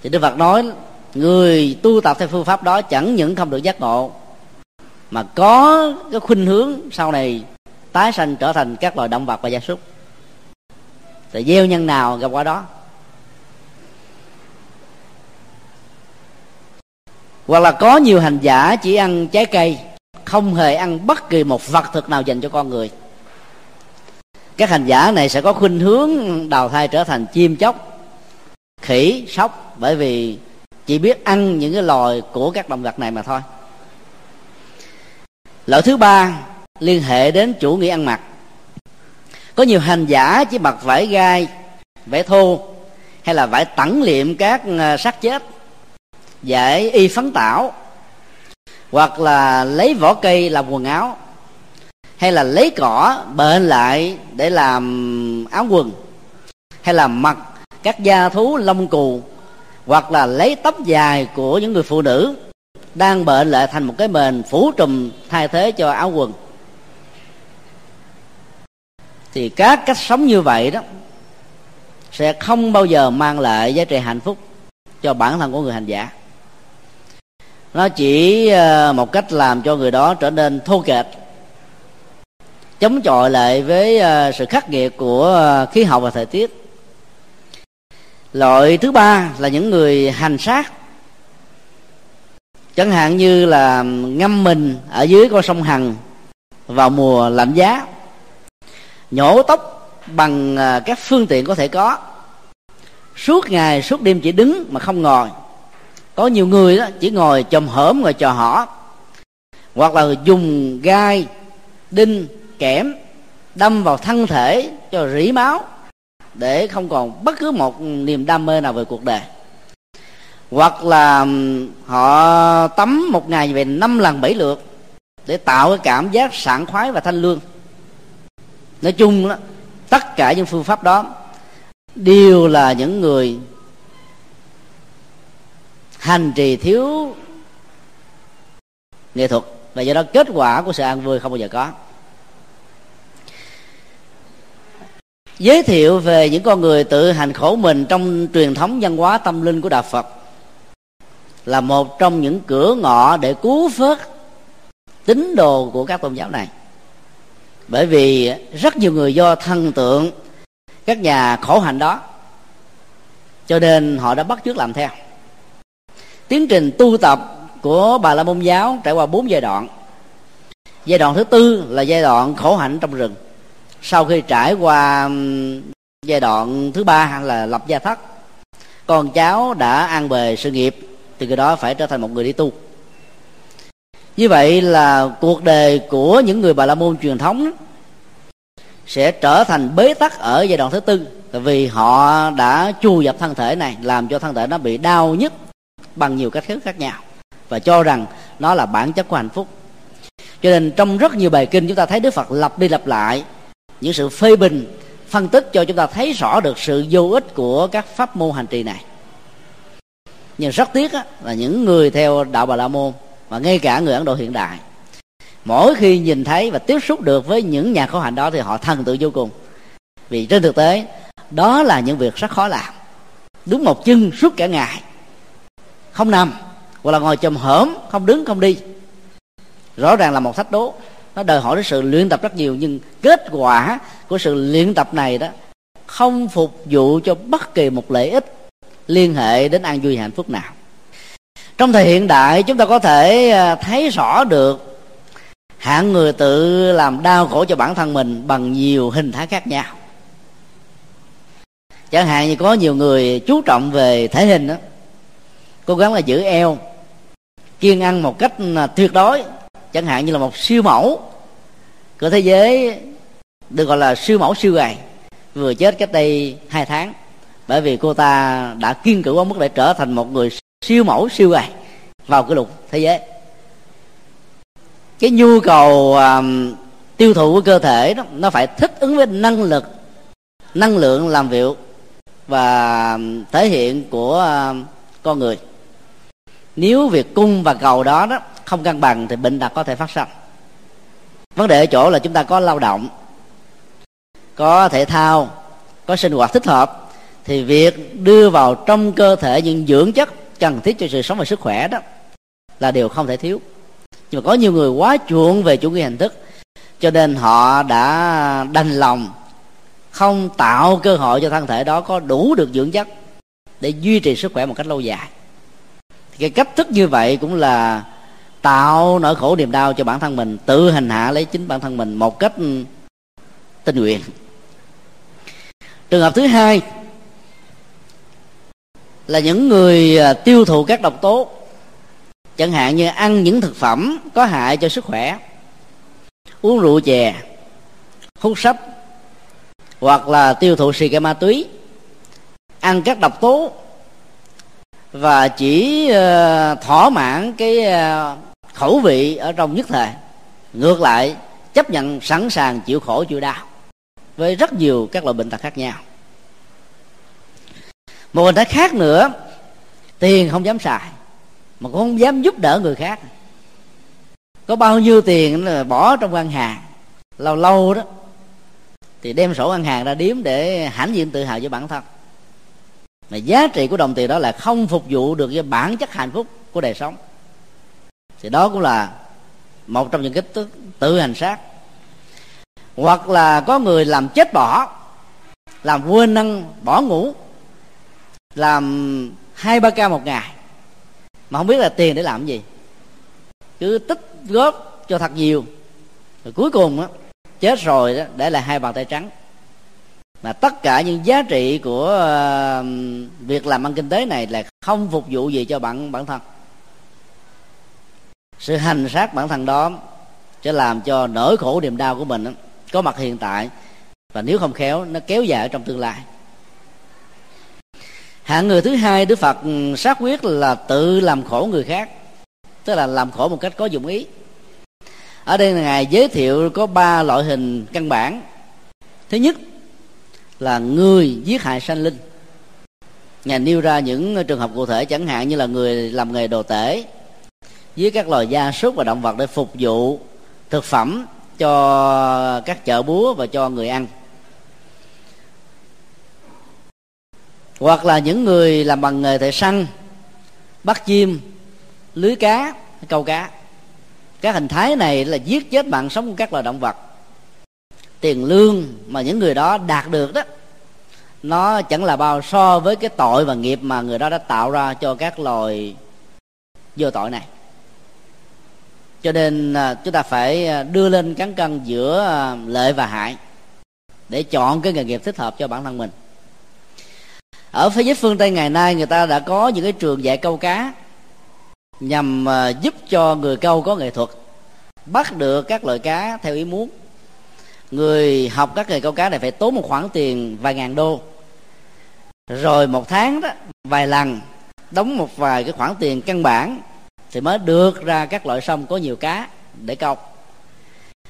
Thì đức phật nói, người tu tập theo phương pháp đó chẳng những không được giác ngộ, mà có cái khuynh hướng sau này tái sanh trở thành các loài động vật và gia súc. Thì gieo nhân nào gặp quả đó? Hoặc là có nhiều hành giả chỉ ăn trái cây, không hề ăn bất kỳ một vật thực nào dành cho con người. Các hành giả này sẽ có khuynh hướng đào thai trở thành chim chóc, khỉ, sóc, bởi vì chỉ biết ăn những cái loài của các động vật này mà thôi. Loại thứ ba, liên hệ đến chủ nghĩa ăn mặc. Có nhiều hành giả chỉ mặc vải gai, vải thô, hay là vải tẩn liệm các ờ, xác chết dễ y phấn tảo, hoặc là lấy vỏ cây làm quần áo, hay là lấy cỏ bệnh lại để làm áo quần, hay là mặc các da thú lông cù, hoặc là lấy tóc dài của những người phụ nữ đang bệnh lại thành một cái mền phủ trùm thay thế cho áo quần. Thì các cách sống như vậy đó sẽ không bao giờ mang lại giá trị hạnh phúc cho bản thân của người hành giả nó chỉ ờ, một cách làm cho người đó trở nên thô kệch, chống chọi lại với ờ, sự khắc nghiệt của ờ, khí hậu và thời tiết. Loại thứ ba là những người hành sát. Chẳng hạn như là ngâm mình ở dưới con sông hằng vào mùa lạnh giá, nhổ tóc bằng các phương tiện có thể có. Suốt ngày, suốt đêm chỉ đứng mà không ngồi có nhiều người đó chỉ ngồi chồm hởm ngồi chờ họ. Hoặc là dùng gai, đinh, kẽm đâm vào thân thể cho rỉ máu để không còn bất cứ một niềm đam mê nào về cuộc đời. Hoặc là họ tắm một ngày về năm lần bảy lượt để tạo cái cảm giác sảng khoái và thanh lương. Nói chung đó, tất cả những phương pháp đó đều là những người hành trì thiếu nghệ thuật và do đó kết quả của sự an vui không bao giờ có. Giới thiệu về những con người tự hành khổ mình trong truyền thống văn hóa tâm linh của đạo phật là một trong những cửa ngõ để cứu vớt tín đồ của các tôn giáo này. Bởi vì rất nhiều người do thần tượng các nhà khổ hạnh đó, cho nên họ đã bắt chước làm theo tiến trình tu tập của bà la môn giáo trải qua bốn giai đoạn. Giai đoạn thứ tư là giai đoạn khổ hạnh trong rừng. Sau khi trải qua giai đoạn thứ ba là lập gia thất, con cháu đã an bề sự nghiệp, thì người đó phải trở thành một người đi tu. Như vậy là cuộc đời của những người bà la môn truyền thống sẽ trở thành bế tắc ở giai đoạn thứ tư tại vì họ đã chu dập thân thể này, làm cho thân thể nó bị đau nhức bằng nhiều cách thức khác nhau và cho rằng nó là bản chất của hạnh phúc. Cho nên trong rất nhiều bài kinh chúng ta thấy đức phật lặp đi lặp lại những sự phê bình phân tích cho chúng ta thấy rõ được sự vô ích của các pháp môn hành trì này. Nhưng rất tiếc á, là những người theo đạo bà la môn và ngay cả người ấn độ hiện đại mỗi khi nhìn thấy và tiếp xúc được với những nhà khổ hạnh đó thì họ thần tự vô cùng. Vì trên thực tế đó là những việc rất khó làm. Đứng một chân suốt cả ngày không nằm, hoặc là ngồi chồm hởm không đứng, không đi. Rõ ràng là một thách đố. Nó đòi hỏi đến sự luyện tập rất nhiều, nhưng kết quả của sự luyện tập này đó không phục vụ cho bất kỳ một lợi ích liên hệ đến an vui hạnh phúc nào. Trong thời hiện đại, chúng ta có thể à, thấy rõ được hạng người tự làm đau khổ cho bản thân mình bằng nhiều hình thái khác nhau. Chẳng hạn như có nhiều người chú trọng về thể hình đó cố gắng là giữ eo kiêng ăn một cách tuyệt đối. Chẳng hạn như là một siêu mẫu của thế giới được gọi là siêu mẫu siêu gầy vừa chết cách đây hai tháng. Bởi vì cô ta đã kiên cử quá mức để trở thành một người siêu mẫu siêu gầy vào cái lục thế giới. Cái nhu cầu um, tiêu thụ của cơ thể đó nó phải thích ứng với năng lực năng lượng làm việc và um, thể hiện của uh, con người nếu việc cung và cầu đó đó không cân bằng thì bệnh tật có thể phát sinh. Vấn đề ở chỗ là chúng ta có lao động, có thể thao, có sinh hoạt thích hợp, thì việc đưa vào trong cơ thể những dưỡng chất cần thiết cho sự sống và sức khỏe đó là điều không thể thiếu. Nhưng mà có nhiều người quá chuộng về chủ nghĩa hình thức, cho nên họ đã đành lòng không tạo cơ hội cho thân thể đó có đủ được dưỡng chất để duy trì sức khỏe một cách lâu dài cái cách thức như vậy cũng là tạo nỗi khổ niềm đau cho bản thân mình, tự hành hạ lấy chính bản thân mình một cách ừ, tình nguyện. Trường hợp thứ hai là những người à, tiêu thụ các độc tố, chẳng hạn như ăn những thực phẩm có hại cho sức khỏe, uống rượu chè, hút sách hoặc là tiêu thụ xì ke ma túy, ăn các độc tố và chỉ ờ, thỏa mãn cái ờ, khẩu vị ở trong nhất thời. Ngược lại, chấp nhận sẵn sàng chịu khổ chịu đau với rất nhiều các loại bệnh tật khác nhau. Một hình thái khác nữa, tiền không dám xài, mà cũng không dám giúp đỡ người khác. Có bao nhiêu tiền là bỏ trong ngân hàng, lâu lâu đó, thì đem sổ ngân hàng ra điếm để hãnh diện tự hào với bản thân mà giá trị của đồng tiền đó là không phục vụ được cái bản chất hạnh phúc của đời sống. Thì đó cũng là một trong những cái tự, tự hành sát. Hoặc là có người làm chết bỏ làm quên năng bỏ ngủ làm hai ba ca một ngày mà không biết là tiền để làm gì. Cứ tích góp cho thật nhiều rồi cuối cùng á chết rồi đó để lại hai bàn tay trắng mà tất cả những giá trị của ờ, việc làm ăn kinh tế này là không phục vụ gì cho bản bản thân. Sự hành sát bản thân đó sẽ làm cho nỗi khổ niềm đau của mình có mặt hiện tại. Và nếu không khéo, nó kéo dài ở trong tương lai. Hạng người thứ hai đức phật ừ, sát quyết là tự làm khổ người khác, tức là làm khổ một cách có dụng ý. Ở đây là ngài giới thiệu có ba loại hình căn bản. Thứ nhất là người giết hại sanh linh. Ngài nêu ra những trường hợp cụ thể chẳng hạn như là người làm nghề đồ tể, với các loài gia súc và động vật để phục vụ thực phẩm cho các chợ búa và cho người ăn. Hoặc là những người làm bằng nghề thợ săn bắt chim, lưới cá, câu cá. Các hình thái này là giết chết mạng sống của các loài động vật tiền lương mà những người đó đạt được đó, nó chẳng là bao so với cái tội và nghiệp mà người đó đã tạo ra cho các loài vô tội này. Cho nên à, chúng ta phải à, đưa lên cán cân giữa à, lợi và hại để chọn cái nghề nghiệp thích hợp cho bản thân mình. Ở phía giới phương tây ngày nay, người ta đã có những cái trường dạy câu cá nhằm giúp cho người câu có nghệ thuật, bắt được các loại cá theo ý muốn người học các nghề câu cá này phải tốn một khoản tiền vài ngàn đô. Rồi một tháng đó, vài lần, đóng một vài cái khoản tiền căn bản thì mới được ra các loại sông có nhiều cá để câu.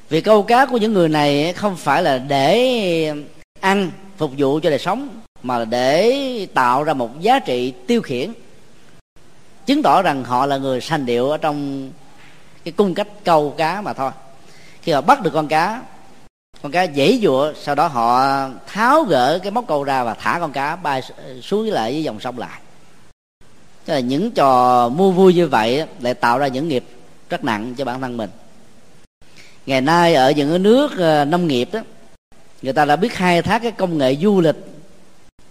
Vì câu cá của những người này không phải là để ăn, phục vụ cho đời sống, mà là để tạo ra một giá trị tiêu khiển, chứng tỏ rằng họ là người sanh điệu ở trong cái cung cách câu cá mà thôi. Khi họ bắt được con cá con cá dễ dụa, sau đó họ tháo gỡ cái móc câu ra và thả con cá bay xuống lại với dòng sông lại. Tức là những trò mua vui như vậy lại tạo ra những nghiệp rất nặng cho bản thân mình. Ngày nay ở những nước ờ, nông nghiệp đó người ta đã biết khai thác cái công nghệ du lịch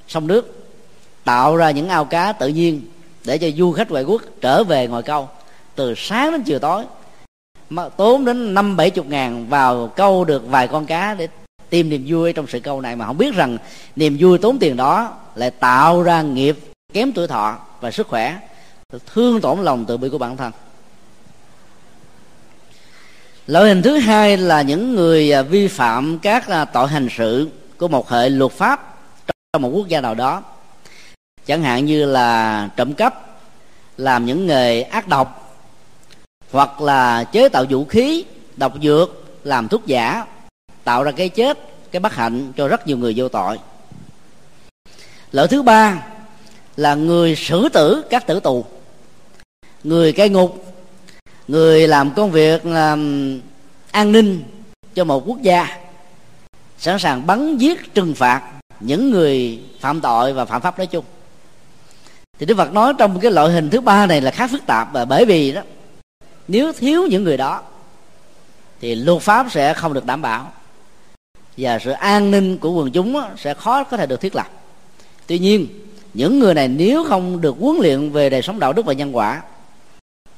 sông nước, tạo ra những ao cá tự nhiên để cho du khách ngoại quốc trở về ngồi câu từ sáng đến chiều tối mà tốn đến năm bảy chục ngàn vào câu được vài con cá để tìm niềm vui trong sự câu này mà không biết rằng niềm vui tốn tiền đó lại tạo ra nghiệp, kém tuổi thọ và sức khỏe. Thương tổn lòng tự bi của bản thân. Loại hình thứ hai là những người à, vi phạm các à, tội hành sự của một hệ luật pháp trong một quốc gia nào đó. Chẳng hạn như là trộm cắp, làm những nghề ác độc hoặc là chế tạo vũ khí, độc dược, làm thuốc giả, tạo ra cái chết, cái bất hạnh cho rất nhiều người vô tội. Lỗi thứ ba là người xử tử các tử tù, người cai ngục, người làm công việc làm an ninh cho một quốc gia, sẵn sàng bắn giết, trừng phạt những người phạm tội và phạm pháp nói chung. Thì đức phật nói trong cái loại hình thứ ba này là khá phức tạp và bởi vì đó nếu thiếu những người đó, thì luật pháp sẽ không được đảm bảo. Và sự an ninh của quần chúng sẽ khó có thể được thiết lập. Tuy nhiên, những người này nếu không được huấn luyện về đời sống đạo đức và nhân quả,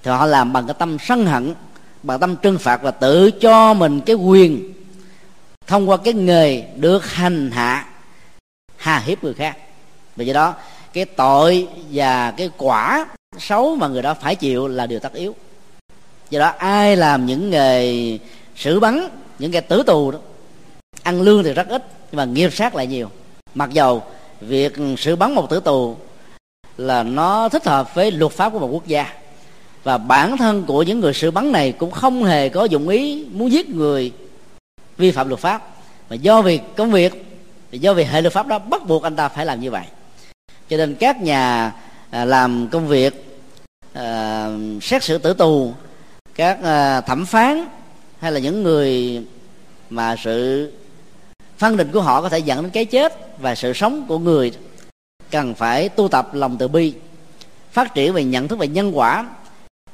thì họ làm bằng cái tâm sân hận, bằng tâm trừng phạt và tự cho mình cái quyền thông qua cái nghề được hành hạ, hà hiếp người khác. Vì vậy đó, cái tội và cái quả xấu mà người đó phải chịu là điều tất yếu do đó ai làm những nghề xử bắn những cái tử tù đó ăn lương thì rất ít nhưng mà nghiệp sát lại nhiều. Mặc dầu việc xử bắn một tử tù là nó thích hợp với luật pháp của một quốc gia và bản thân của những người xử bắn này cũng không hề có dụng ý muốn giết người vi phạm luật pháp. Mà do việc công việc do vì hệ luật pháp đó bắt buộc anh ta phải làm như vậy. Cho nên các nhà à, làm công việc uh, xét xử tử tù các à, thẩm phán hay là những người mà sự phân định của họ có thể dẫn đến cái chết và sự sống của người cần phải tu tập lòng từ bi, phát triển về nhận thức về nhân quả,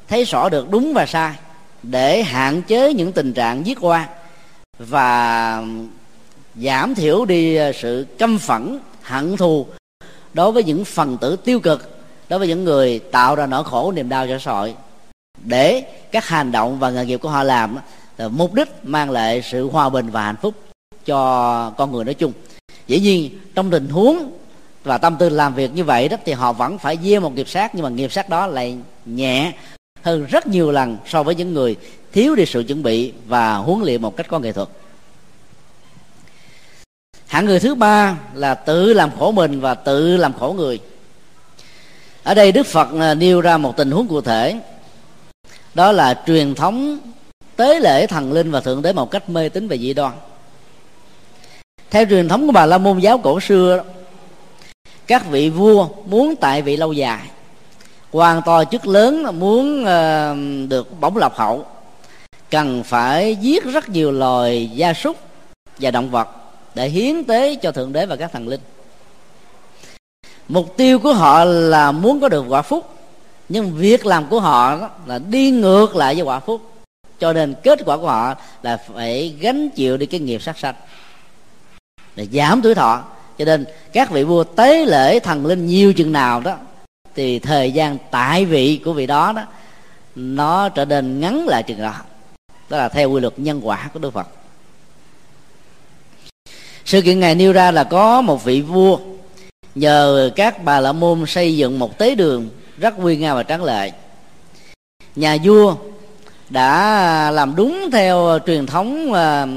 thấy rõ được đúng và sai để hạn chế những tình trạng giết qua và giảm thiểu đi sự căm phẫn, hận thù đối với những phần tử tiêu cực, đối với những người tạo ra nỗi khổ niềm đau cho xã hội để các hành động và nghề nghiệp của họ làm ờ, mục đích mang lại sự hòa bình và hạnh phúc cho con người nói chung. Dĩ nhiên, trong tình huống và tâm tư làm việc như vậy đó, thì họ vẫn phải gieo một nghiệp sát, nhưng mà nghiệp sát đó lại nhẹ hơn rất nhiều lần so với những người thiếu đi sự chuẩn bị và huấn luyện một cách có nghệ thuật. Hạng người thứ ba là tự làm khổ mình và tự làm khổ người. Ở đây đức phật ờ, nêu ra một tình huống cụ thể đó là truyền thống tế lễ thần linh và thượng đế một cách mê tín và dị đoan. Theo truyền thống của bà la môn giáo cổ xưa các vị vua muốn tại vị lâu dài quan to chức lớn muốn ờ, được bổng lộc hậu, cần phải giết rất nhiều loài gia súc và động vật để hiến tế cho thượng đế và các thần linh. Mục tiêu của họ là muốn có được quả phúc nhưng việc làm của họ là đi ngược lại với quả phúc. Cho nên kết quả của họ là phải gánh chịu đi cái nghiệp sát sanh, để giảm tuổi thọ. Cho nên các vị vua tế lễ thần linh nhiều chừng nào đó, thì thời gian tại vị của vị đó đó, nó trở nên ngắn lại chừng đó. Đó là theo quy luật nhân quả của đức phật. Sự kiện ngày nêu ra là có một vị vua nhờ các bà la môn xây dựng một tế đường rất uy nga và tráng lệ. Nhà vua đã làm đúng theo truyền thống ờ,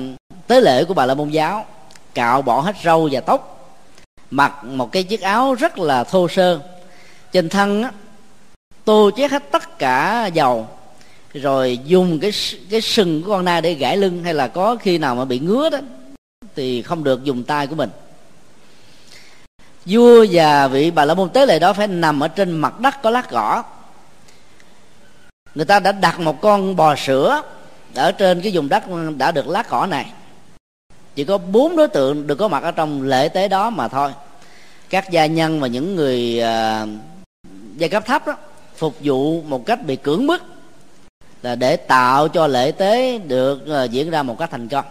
tế lễ của bà la môn giáo cạo bỏ hết râu và tóc mặc một cái chiếc áo rất là thô sơ. Trên thân á, tô chét hết tất cả dầu rồi dùng cái cái sừng của con nai để gãi lưng hay là có khi nào mà bị ngứa đó thì không được dùng tay của mình vua và vị bà la môn tế lệ đó phải nằm ở trên mặt đất có lát gõ người ta đã đặt một con bò sữa ở trên cái vùng đất đã được lát cỏ này. Chỉ có bốn đối tượng được có mặt ở trong lễ tế đó mà thôi. Các gia nhân và những người uh, giai cấp thấp đó phục vụ một cách bị cưỡng bức là để tạo cho lễ tế được uh, diễn ra một cách thành công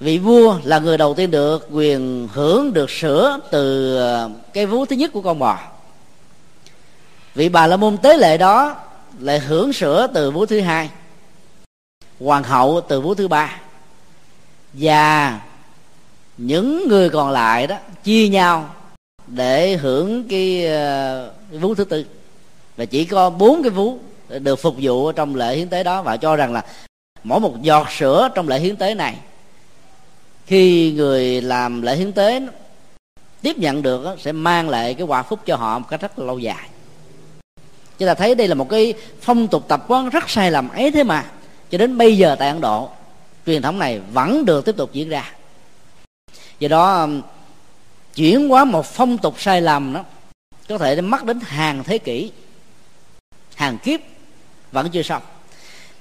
vị vua là người đầu tiên được quyền hưởng được sữa từ ờ, cái vú thứ nhất của con bò. Vị bà la môn tế lệ đó lại hưởng sữa từ vú thứ hai hoàng hậu từ vú thứ ba. Và những người còn lại đó chia nhau để hưởng cái, ờ, cái vú thứ tư. Và chỉ có bốn cái vú được phục vụ trong lễ hiến tế đó và cho rằng là mỗi một giọt sữa trong lễ hiến tế này khi người làm lễ hiến tế tiếp nhận được sẽ mang lại cái quả phúc cho họ một cách rất là lâu dài. Chúng ta thấy đây là một cái phong tục tập quán rất sai lầm ấy thế mà, cho đến bây giờ tại ấn độ, truyền thống này vẫn được tiếp tục diễn ra. Do đó chuyển hóa một phong tục sai lầm đó, có thể mất đến hàng thế kỷ, hàng kiếp vẫn chưa xong.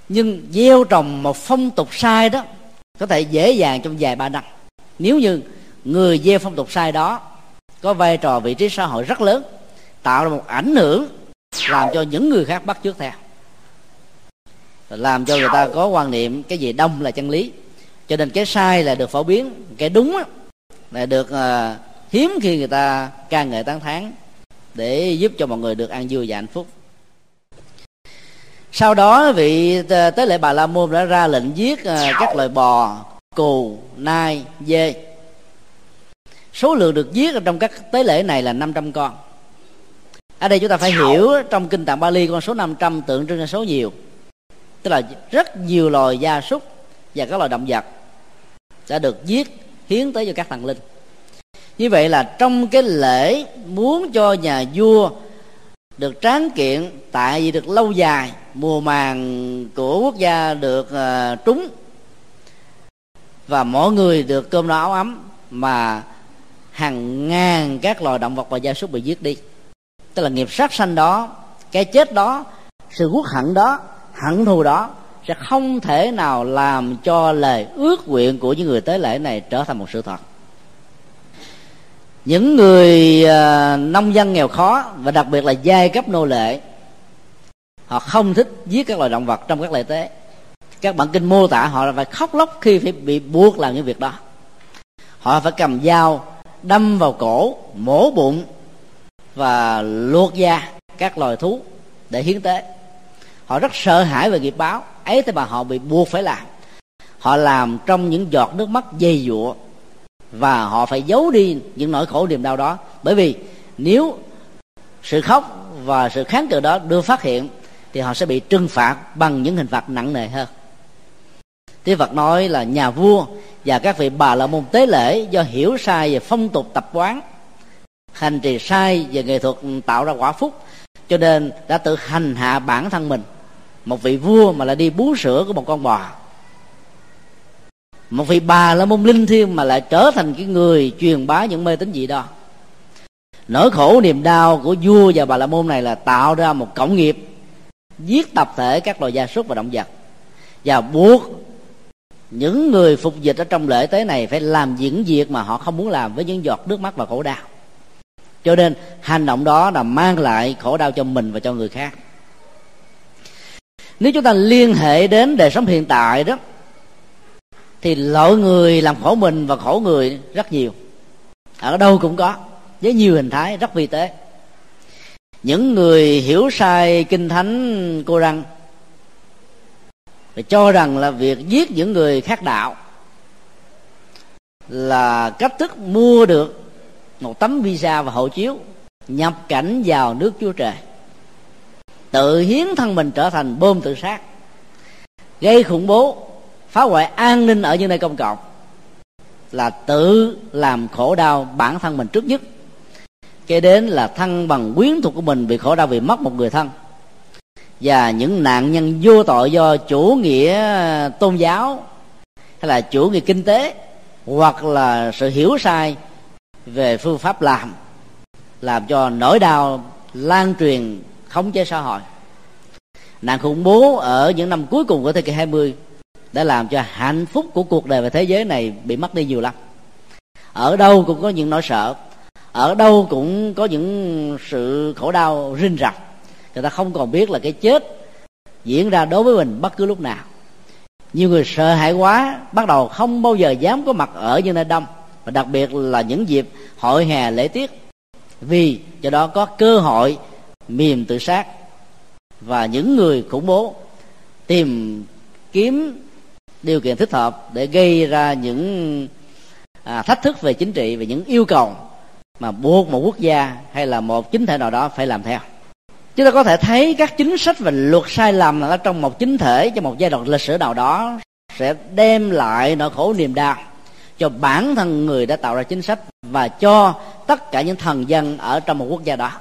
Nhưng gieo trồng một phong tục sai đó có thể dễ dàng trong vài ba năm. Nếu như người gieo phong tục sai đó có vai trò vị trí xã hội rất lớn, tạo ra một ảnh hưởng làm cho những người khác bắt chước theo. Làm cho người ta có quan niệm cái gì đông là chân lý. Cho nên cái sai là được phổ biến, cái đúng là được ờ, hiếm khi người ta ca ngợi tán thán để giúp cho mọi người được an vui và hạnh phúc sau đó vị ờ, tế lễ bà la môn đã ra lệnh giết ờ, các loài bò cù nai, dê. Số lượng được giết ở trong các tế lễ này là 500 con. Ở đây chúng ta phải hiểu, trong kinh tạng Bali con số 500 tượng trưng cho số nhiều. Tức là rất nhiều loài gia súc và các loài động vật đã được giết, hiến tới cho các thần linh. Như vậy là trong cái lễ muốn cho nhà vua được tráng kiện tại vì được lâu dài mùa màng của quốc gia được uh, trúng. Và mọi người được cơm no áo ấm mà hàng ngàn các loài động vật và gia súc bị giết đi. Tức là nghiệp sát sanh đó cái chết đó sự quốc hận đó hận thù đó sẽ không thể nào làm cho lời ước nguyện của những người tế lễ này trở thành một sự thật những người à, nông dân nghèo khó và đặc biệt là giai cấp nô lệ, họ không thích giết các loài động vật trong các lễ tế. Các bản kinh mô tả họ là phải khóc lóc khi phải bị buộc làm những việc đó. Họ phải cầm dao, đâm vào cổ, mổ bụng và luộc da các loài thú để hiến tế. Họ rất sợ hãi về nghiệp báo, ấy thế mà họ bị buộc phải làm. Họ làm trong những giọt nước mắt dây dụa và họ phải giấu đi những nỗi khổ niềm đau đó. Bởi vì nếu sự khóc và sự kháng cự đó được phát hiện, thì họ sẽ bị trừng phạt bằng những hình phạt nặng nề hơn. Thế Phật nói là nhà vua và các vị bà la môn tế lễ do hiểu sai về phong tục tập quán, hành trì sai về nghệ thuật tạo ra quả phúc, cho nên đã tự hành hạ bản thân mình. Một vị vua mà lại đi bú sữa của một con bò một vị bà là môn linh thiêng mà lại trở thành cái người truyền bá những mê tín gì đó. Nỗi khổ niềm đau của vua và bà la môn này là tạo ra một cộng nghiệp, giết tập thể các loài gia súc và động vật. Và buộc những người phục dịch ở trong lễ tế này phải làm những việc mà họ không muốn làm với những giọt nước mắt và khổ đau. Cho nên, hành động đó là mang lại khổ đau cho mình và cho người khác. Nếu chúng ta liên hệ đến đời sống hiện tại đó thì lỗi người làm khổ mình và khổ người rất nhiều. Ở đâu cũng có, với nhiều hình thái rất vi tế. Những người hiểu sai kinh thánh cô răng và cho rằng là việc giết những người khác đạo là cách thức mua được một tấm visa và hộ chiếu nhập cảnh vào nước chúa trời. Tự hiến thân mình trở thành bom tự sát, gây khủng bố phá hoại an ninh ở những nơi công cộng là tự làm khổ đau bản thân mình trước nhất. Kế đến là thân bằng quyến thuộc của mình bị khổ đau vì mất một người thân. Và những nạn nhân vô tội do chủ nghĩa tôn giáo hay là chủ nghĩa kinh tế hoặc là sự hiểu sai về phương pháp làm làm cho nỗi đau lan truyền khống chế xã hội. Nạn khủng bố ở những năm cuối cùng của thế kỷ 20 đã làm cho hạnh phúc của cuộc đời và thế giới này bị mất đi nhiều lắm. Ở đâu cũng có những nỗi sợ, ở đâu cũng có những sự khổ đau rinh rập. Người ta không còn biết là cái chết diễn ra đối với mình bất cứ lúc nào. Nhiều người sợ hãi quá, bắt đầu không bao giờ dám có mặt ở những nơi đông, và đặc biệt là những dịp hội hè lễ tiết, vì do đó có cơ hội mềm tự sát, và những người khủng bố tìm kiếm điều kiện thích hợp để gây ra những à, thách thức về chính trị và những yêu cầu mà buộc một quốc gia hay là một chính thể nào đó phải làm theo. Chúng ta có thể thấy các chính sách và luật sai lầm ở trong một chính thể trong một giai đoạn lịch sử nào đó sẽ đem lại nỗi khổ niềm đau cho bản thân người đã tạo ra chính sách và cho tất cả những thần dân ở trong một quốc gia đó.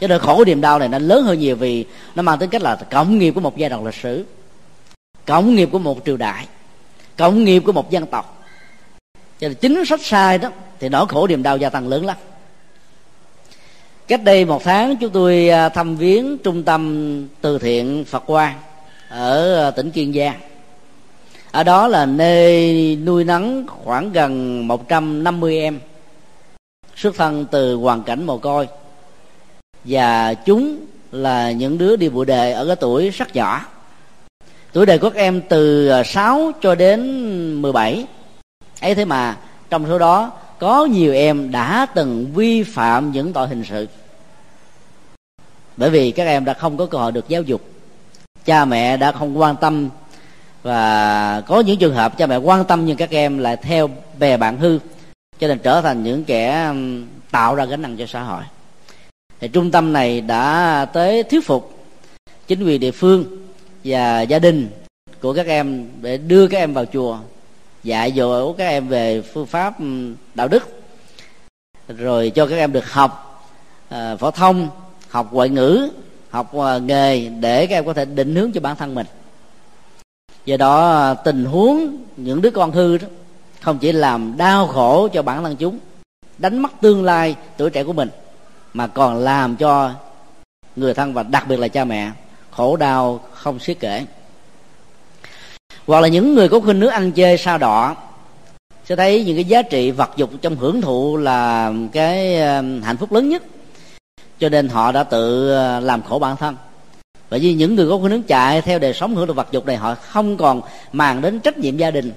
Cho nên khổ niềm đau này nó lớn hơn nhiều vì nó mang tính cách là cộng nghiệp của một giai đoạn lịch sử cộng nghiệp của một triều đại cộng nghiệp của một dân tộc. Cho nên chính sách sai đó thì nỗi khổ niềm đau gia tăng lớn lắm. Cách đây một tháng, chúng tôi à, thăm viếng trung tâm từ thiện phật quang ở à, tỉnh kiên giang. Ở đó là nơi nuôi nấng khoảng gần 150 em, xuất thân từ hoàn cảnh mồ côi. Và chúng là những đứa đi bộ đề ở cái tuổi rất nhỏ tuổi đời của các em từ à, 6 cho đến 17 ấy thế mà, trong số đó, có nhiều em đã từng vi phạm những tội hình sự. Bởi vì các em đã không có cơ hội được giáo dục, cha mẹ đã không quan tâm, và có những trường hợp cha mẹ quan tâm nhưng các em lại theo bè bạn hư, cho nên trở thành những kẻ tạo ra gánh nặng cho xã hội. Thì trung tâm này đã tới thuyết phục chính quyền địa phương và gia đình của các em để đưa các em vào chùa, dạy dỗ các em về phương pháp ừ, đạo đức, rồi cho các em được học ờ, phổ thông, học ngoại ngữ, học ờ, nghề để các em có thể định hướng cho bản thân mình. Do đó, tình huống những đứa con hư đó không chỉ làm đau khổ cho bản thân chúng, đánh mất tương lai tuổi trẻ của mình, mà còn làm cho người thân và đặc biệt là cha mẹ khổ đau không xiết kể. Hoặc là những người có khuynh nước ăn chơi sao đỏ sẽ thấy những cái giá trị vật dục trong hưởng thụ là cái um, hạnh phúc lớn nhất. Cho nên họ đã tự uh, làm khổ bản thân. Bởi vì những người có khuynh hướng chạy theo đời sống hưởng thụ vật dục này, họ không còn màng đến trách nhiệm gia đình,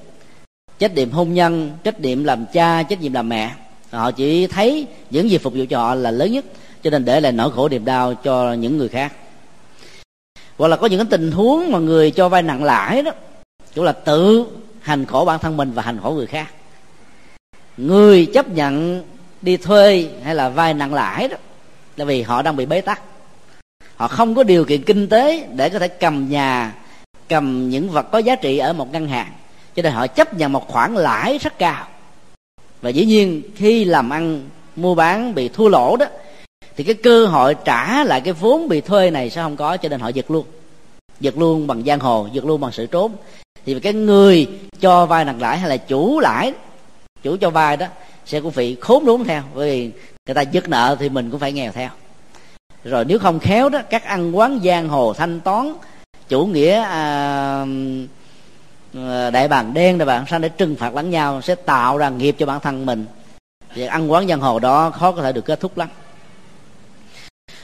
trách nhiệm hôn nhân, trách nhiệm làm cha, trách nhiệm làm mẹ. Họ chỉ thấy những gì phục vụ cho họ là lớn nhất. Cho nên để lại nỗi khổ niềm đau cho những người khác hoặc là có những cái tình huống mà người cho vay nặng lãi đó cũng là tự hành khổ bản thân mình và hành khổ người khác. Người chấp nhận đi thuê hay là vay nặng lãi đó, là vì họ đang bị bế tắc. Họ không có điều kiện kinh tế để có thể cầm nhà, cầm những vật có giá trị ở một ngân hàng. Cho nên họ chấp nhận một khoản lãi rất cao. Và dĩ nhiên khi làm ăn, mua bán bị thua lỗ đó thì cái cơ hội trả lại cái vốn bị thuê này sẽ không có cho nên họ giật luôn. Giật luôn bằng giang hồ giật luôn bằng sự trốn. Thì cái người cho vay nặng lãi hay là chủ lãi chủ cho vay đó sẽ cũng phải khốn đốn theo. Bởi vì người ta giật nợ thì mình cũng phải nghèo theo. Rồi nếu không khéo đó các ăn quán giang hồ thanh toán chủ nghĩa à, à đại bàng đen đại bàng xanh để trừng phạt lẫn nhau sẽ tạo ra nghiệp cho bản thân mình. Việc ăn quán giang hồ đó khó có thể được kết thúc lắm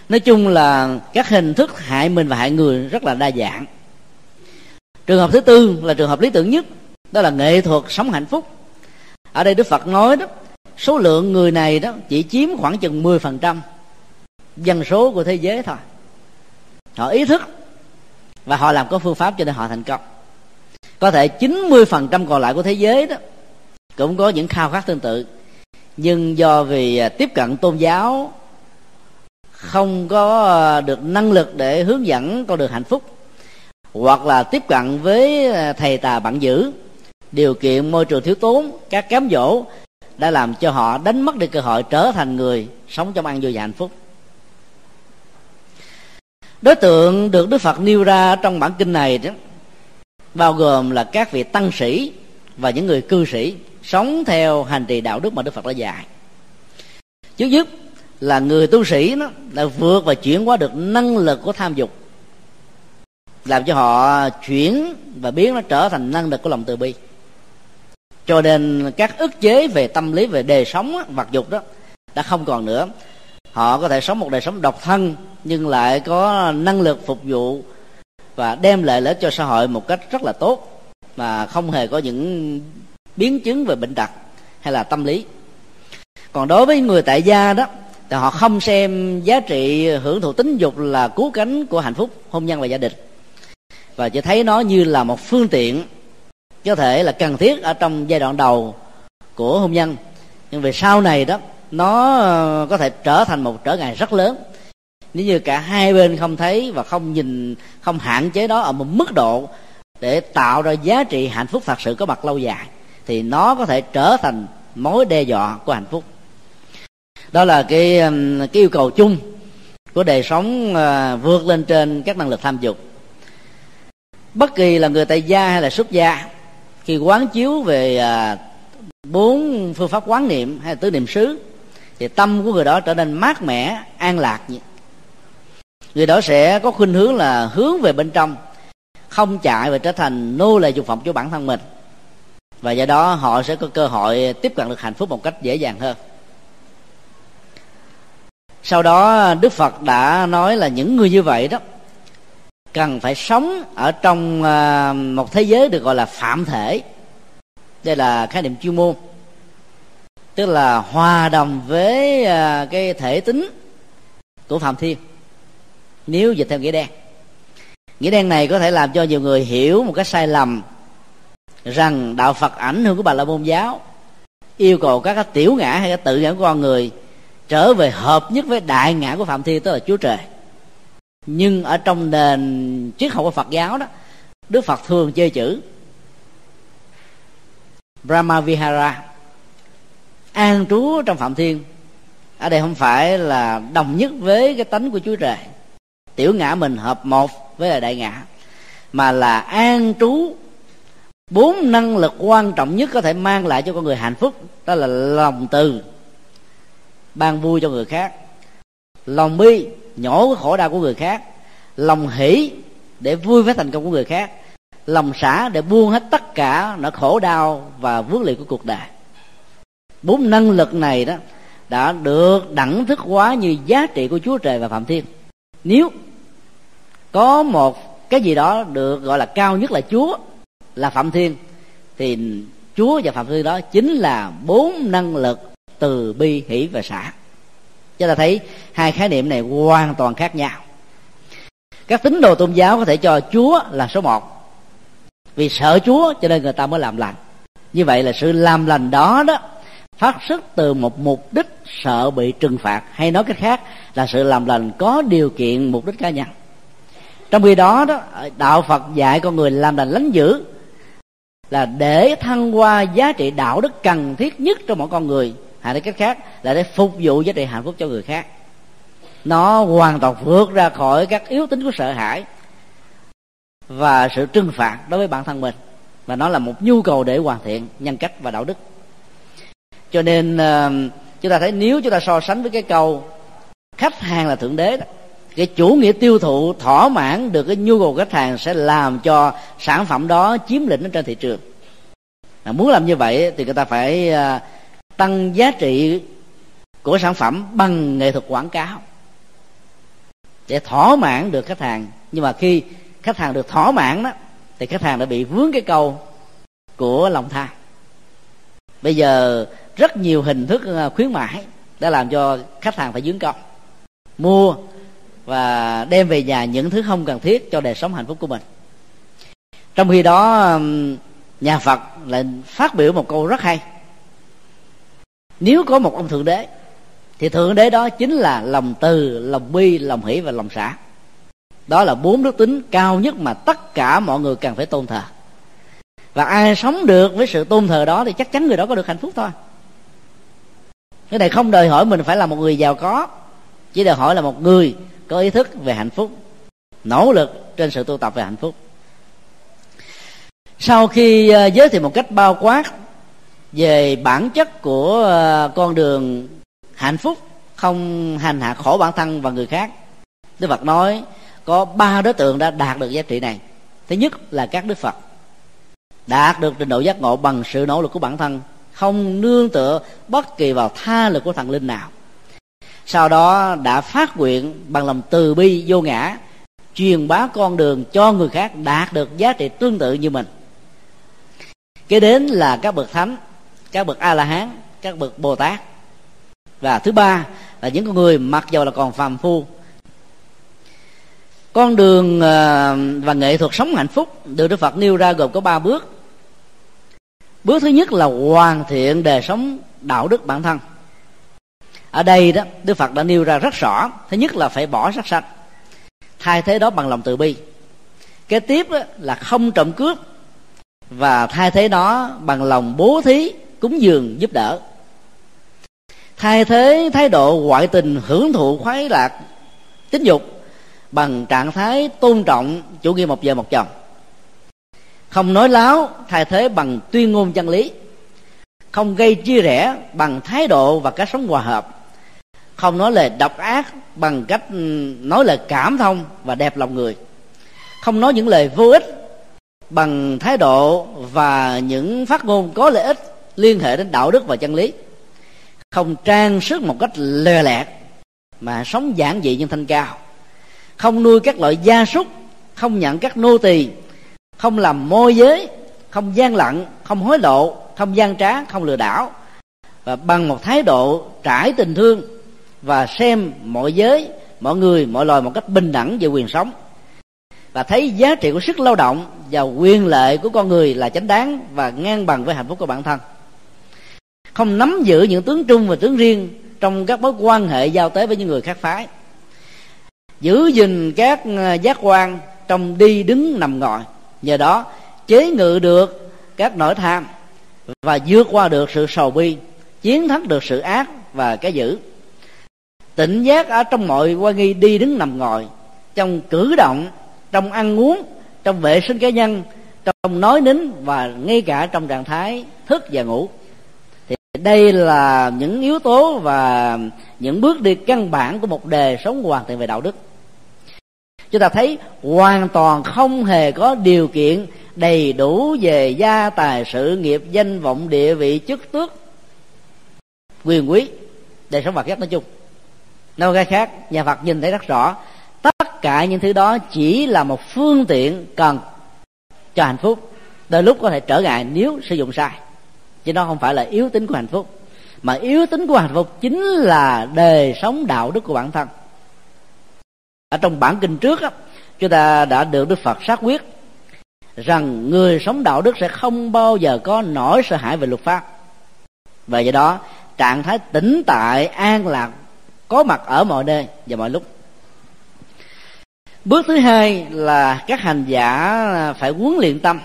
nói chung là các hình thức hại mình và hại người rất là đa dạng. Trường hợp thứ tư là trường hợp lý tưởng nhất, đó là nghệ thuật sống hạnh phúc. Ở đây đức phật nói đó, số lượng người này đó chỉ chiếm khoảng chừng 10% dân số của thế giới thôi. Họ ý thức và họ làm có phương pháp cho nên họ thành công. Có thể 90% còn lại của thế giới đó cũng có những khao khát tương tự, nhưng do vì à, tiếp cận tôn giáo không có được năng lực để hướng dẫn con đường hạnh phúc, hoặc là tiếp cận với à, thầy tà bạn dữ điều kiện môi trường thiếu tốn các cám dỗ đã làm cho họ đánh mất đi cơ hội trở thành người sống trong ăn vui và hạnh phúc. Đối tượng được đức phật nêu ra trong bản kinh này đó, bao gồm là các vị tăng sĩ và những người cư sĩ sống theo hành trì đạo đức mà đức phật đã dạy. Trước nhất là người tu sĩ nó đã vượt và chuyển hóa được năng lực của tham dục, làm cho họ chuyển và biến nó trở thành năng lực của lòng từ bi. Cho nên các ức chế về tâm lý, về đời sống vật dục đó, đã không còn nữa. Họ có thể sống một đời sống độc thân, nhưng lại có năng lực phục vụ và đem lại lợi cho xã hội một cách rất là tốt, mà không hề có những biến chứng về bệnh tật hay là tâm lý. Còn đối với người tại gia đó thì họ không xem giá trị hưởng thụ tính dục là cứu cánh của hạnh phúc, hôn nhân và gia đình. Và chỉ thấy nó như là một phương tiện có thể là cần thiết ở trong giai đoạn đầu của hôn nhân. Nhưng về sau này đó, nó ờ, có thể trở thành một trở ngại rất lớn. Nếu như cả hai bên không thấy và không nhìn, không hạn chế đó ở một mức độ để tạo ra giá trị hạnh phúc thật sự có mặt lâu dài, thì nó có thể trở thành mối đe dọa của hạnh phúc đó là cái um, cái yêu cầu chung của đời sống à, vượt lên trên các năng lực tham dục. Bất kỳ là người tại gia hay là xuất gia, khi quán chiếu về à, bốn phương pháp quán niệm hay là tứ niệm xứ, thì tâm của người đó trở nên mát mẻ, an lạc người đó sẽ có khuynh hướng là hướng về bên trong, không chạy và trở thành nô lệ dục vọng cho bản thân mình. Và do đó họ sẽ có cơ hội tiếp cận được hạnh phúc một cách dễ dàng hơn sau đó, đức phật đã nói là những người như vậy đó cần phải sống ở trong à, một thế giới được gọi là phạm thể. Đây là khái niệm chuyên môn. Tức là hòa đồng với à, cái thể tính của phạm thiên, nếu dịch theo nghĩa đen. Nghĩa đen này có thể làm cho nhiều người hiểu một cái sai lầm rằng đạo phật ảnh hưởng của bà la môn giáo, yêu cầu các cái tiểu ngã hay cái tự ngã của con người trở về hợp nhất với đại ngã của phạm thiên tức là chúa trời. Nhưng ở trong nền triết học của phật giáo đó, đức phật thường chơi chữ brahma vihara an trú trong phạm thiên, ở đây không phải là đồng nhất với cái tánh của chúa trời. Tiểu ngã mình hợp một với là đại ngã, mà là an trú. Bốn năng lực quan trọng nhất có thể mang lại cho con người hạnh phúc, đó là lòng từ ban vui cho người khác. Lòng bi nhổ cái khổ đau của người khác. Lòng hỷ để vui với thành công của người khác. Lòng xả để buông hết tất cả nỗi khổ đau và vướng liệt của cuộc đời. Bốn năng lực này đó đã được đẳng thức hóa như giá trị của chúa trời và phạm thiên. Nếu có một cái gì đó được gọi là cao nhất là chúa, là phạm thiên, thì chúa và phạm thiên đó chính là bốn năng lực từ bi, hỷ và xả cho ta thấy hai khái niệm này hoàn toàn khác nhau. Các tín đồ tôn giáo có thể cho chúa là số một. Vì sợ chúa cho nên người ta mới làm lành. Như vậy là sự làm lành đó đó, phát xuất từ một mục đích sợ bị trừng phạt, hay nói cách khác là sự làm lành có điều kiện mục đích cá nhân. Trong khi đó đó, đạo phật dạy con người làm lành lánh dữ là để thăng hoa giá trị đạo đức cần thiết nhất cho mỗi con người hay nói cách khác là để phục vụ giá trị hạnh phúc cho người khác. Nó hoàn toàn vượt ra khỏi các yếu tính của sợ hãi và sự trừng phạt đối với bản thân mình. Và nó là một nhu cầu để hoàn thiện nhân cách và đạo đức. Cho nên ờ, chúng ta thấy nếu chúng ta so sánh với cái câu khách hàng là thượng đế đó cái chủ nghĩa tiêu thụ thỏa mãn được cái nhu cầu khách hàng sẽ làm cho sản phẩm đó chiếm lĩnh trên thị trường. À, muốn làm như vậy thì người ta phải ờ, tăng giá trị của sản phẩm bằng nghệ thuật quảng cáo. Để thỏa mãn được khách hàng. Nhưng mà khi khách hàng được thỏa mãn đó, thì khách hàng đã bị vướng cái câu của lòng tham bây giờ rất nhiều hình thức ờ, khuyến mãi đã làm cho khách hàng phải dướng công mua và đem về nhà những thứ không cần thiết cho đời sống hạnh phúc của mình. Trong khi đó nhà phật lại phát biểu một câu rất hay nếu có một ông thượng đế, thì thượng đế đó chính là lòng từ, lòng bi, lòng hỷ và lòng xả đó là bốn đức tính cao nhất mà tất cả mọi người cần phải tôn thờ. Và ai sống được với sự tôn thờ đó thì chắc chắn người đó có được hạnh phúc thôi. Cái này không đòi hỏi mình phải là một người giàu có, chỉ đòi hỏi là một người có ý thức về hạnh phúc, nỗ lực trên sự tu tập về hạnh phúc. Sau khi ờ, giới thiệu một cách bao quát về bản chất của ờ, con đường hạnh phúc, không hành hạ khổ bản thân và người khác. Đức phật nói, có ba đối tượng đã đạt được giá trị này. Thứ nhất là các đức phật. Đạt được trình độ giác ngộ bằng sự nỗ lực của bản thân, không nương tựa bất kỳ vào tha lực của thần linh nào. Sau đó đã phát nguyện bằng lòng từ bi vô ngã, truyền bá con đường cho người khác đạt được giá trị tương tự như mình. Kế đến là các bậc thánh các bậc a la hán các bậc bồ tát và thứ ba là những con người mặc dầu là còn phàm phu. Con đường ờ, và nghệ thuật sống hạnh phúc được đức phật nêu ra gồm có ba bước. Bước thứ nhất là hoàn thiện đời sống đạo đức bản thân. Ở đây đó, đức phật đã nêu ra rất rõ, thứ nhất là phải bỏ sát sanh, thay thế đó bằng lòng từ bi. Kế tiếp là không trộm cướp và thay thế đó bằng lòng bố thí cúng dường giúp đỡ. Thay thế thái độ ngoại tình hưởng thụ khoái lạc, tính dục bằng trạng thái tôn trọng chủ nghĩa một vợ một chồng. Không nói láo, thay thế bằng tuyên ngôn chân lý. Không gây chia rẽ bằng thái độ và cách sống hòa hợp. Không nói lời độc ác bằng cách ừ, nói lời cảm thông và đẹp lòng người. Không nói những lời vô ích bằng thái độ và những phát ngôn có lợi ích liên hệ đến đạo đức và chân lý. Không trang sức một cách lè lẹt, mà sống giản dị nhưng thanh cao. Không nuôi các loại gia súc, không nhận các nô tỳ, không làm môi giới, không gian lận, không hối lộ, không gian trá, không lừa đảo, và bằng một thái độ trải tình thương và xem mọi giới, mọi người, mọi loài một cách bình đẳng về quyền sống. Và thấy giá trị của sức lao động và quyền lợi của con người là chánh đáng và ngang bằng với hạnh phúc của bản thân không nắm giữ những tướng trung và tướng riêng trong các mối quan hệ giao tế với những người khác phái. Giữ gìn các ờ, giác quan trong đi đứng nằm ngồi. Nhờ đó, chế ngự được các nỗi tham và vượt qua được sự sầu bi, chiến thắng được sự ác và cái dữ. Tỉnh giác ở trong mọi quan nghi đi đứng nằm ngồi, trong cử động, trong ăn uống, trong vệ sinh cá nhân, trong nói nín và ngay cả trong trạng thái thức và ngủ đây là những yếu tố và những bước đi căn bản của một đề sống hoàn thiện về đạo đức. Chúng ta thấy hoàn toàn không hề có điều kiện đầy đủ về gia tài sự nghiệp, danh vọng, địa vị, chức tước, quyền quý đời sống vật chất nói chung. Nói cái khác, nhà phật nhìn thấy rất rõ, tất cả những thứ đó chỉ là một phương tiện cần cho hạnh phúc. Đôi lúc có thể trở ngại nếu sử dụng sai chứ nó không phải là yếu tính của hạnh phúc. Mà yếu tính của hạnh phúc chính là đời sống đạo đức của bản thân. Ở trong bản kinh trước á, chúng ta đã được đức phật xác quyết rằng người sống đạo đức sẽ không bao giờ có nỗi sợ hãi về luật pháp. Và do đó trạng thái tĩnh tại an lạc có mặt ở mọi nơi và mọi lúc. Bước thứ hai là các hành giả phải huấn luyện tâm.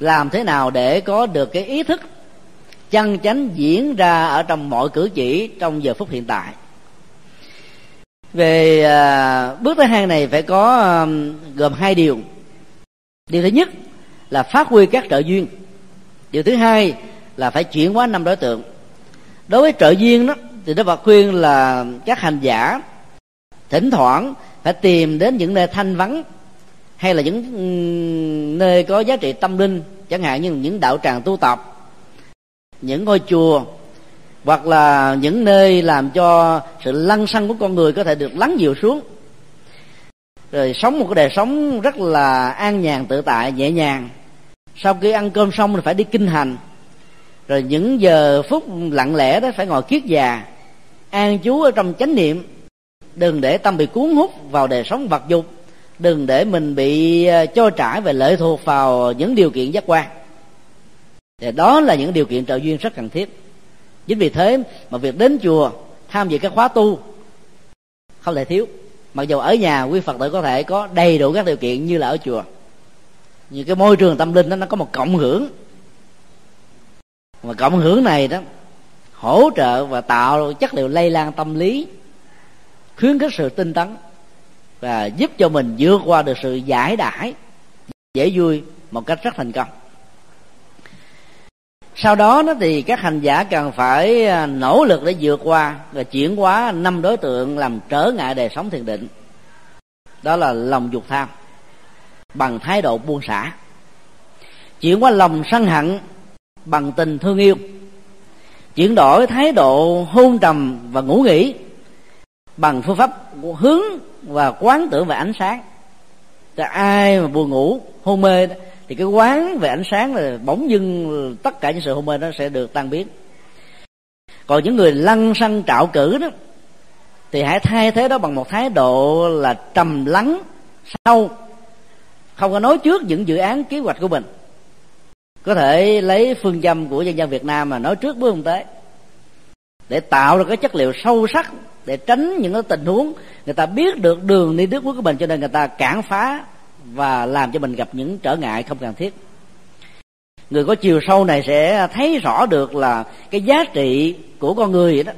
Làm thế nào để có được cái ý thức chân chánh diễn ra ở trong mọi cử chỉ trong giờ phút hiện tại. Về à, bước thứ hai này phải có à, gồm hai điều. Điều thứ nhất là phát huy các trợ duyên. Điều thứ hai là phải chuyển hóa năm đối tượng. Đối với trợ duyên đó thì đức phật khuyên là các hành giả thỉnh thoảng phải tìm đến những nơi thanh vắng hay là những nơi có giá trị tâm linh chẳng hạn như những đạo tràng tu tập những ngôi chùa, hoặc là những nơi làm cho sự lăng xăng của con người có thể được lắng dịu xuống. Rồi sống một cái đời sống rất là an nhàn, tự tại, nhẹ nhàng. Sau khi ăn cơm xong thì phải đi kinh hành. Rồi những giờ phút lặng lẽ đó phải ngồi kiết già, an chú ở trong chánh niệm. Đừng để tâm bị cuốn hút vào đời sống vật dục. Đừng để mình bị ờ, cho trải về lệ thuộc vào những điều kiện giác quan thì đó là những điều kiện trợ duyên rất cần thiết. Chính vì thế mà việc đến chùa, tham dự các khóa tu, không thể thiếu. Mặc dù ở nhà quý phật tử có thể có đầy đủ các điều kiện như là ở chùa, nhưng cái môi trường tâm linh đó, nó có một cộng hưởng. Mà cộng hưởng này đó, hỗ trợ và tạo chất liệu lây lan tâm lý, khuyến khích sự tinh tấn, và giúp cho mình vượt qua được sự giải đãi, dễ vui một cách rất thành công sau đó nó thì các hành giả cần phải à, nỗ lực để vượt qua và chuyển hóa năm đối tượng làm trở ngại đời sống thiền định. Đó là lòng dục tham bằng thái độ buông xả. Chuyển qua lòng sân hận bằng tình thương yêu. Chuyển đổi thái độ hôn trầm và ngủ nghỉ bằng phương pháp hướng và quán tưởng về ánh sáng. Cho ai mà buồn ngủ, hôn mê thì cái quán về ánh sáng là bỗng dưng tất cả những sự hôn mê nó sẽ được tan biến. Còn những người lăng xăng trạo cử đó, thì hãy thay thế đó bằng một thái độ là trầm lắng, sâu, không có nói trước những dự án kế hoạch của mình. Có thể lấy phương châm của dân dân Việt Nam mà nói trước bước không tế, để tạo ra cái chất liệu sâu sắc, để tránh những cái tình huống người ta biết được đường đi nước bước của mình, cho nên người ta cản phá và làm cho mình gặp những trở ngại không cần thiết. Người có chiều sâu này sẽ thấy rõ được là cái giá trị của con người đó.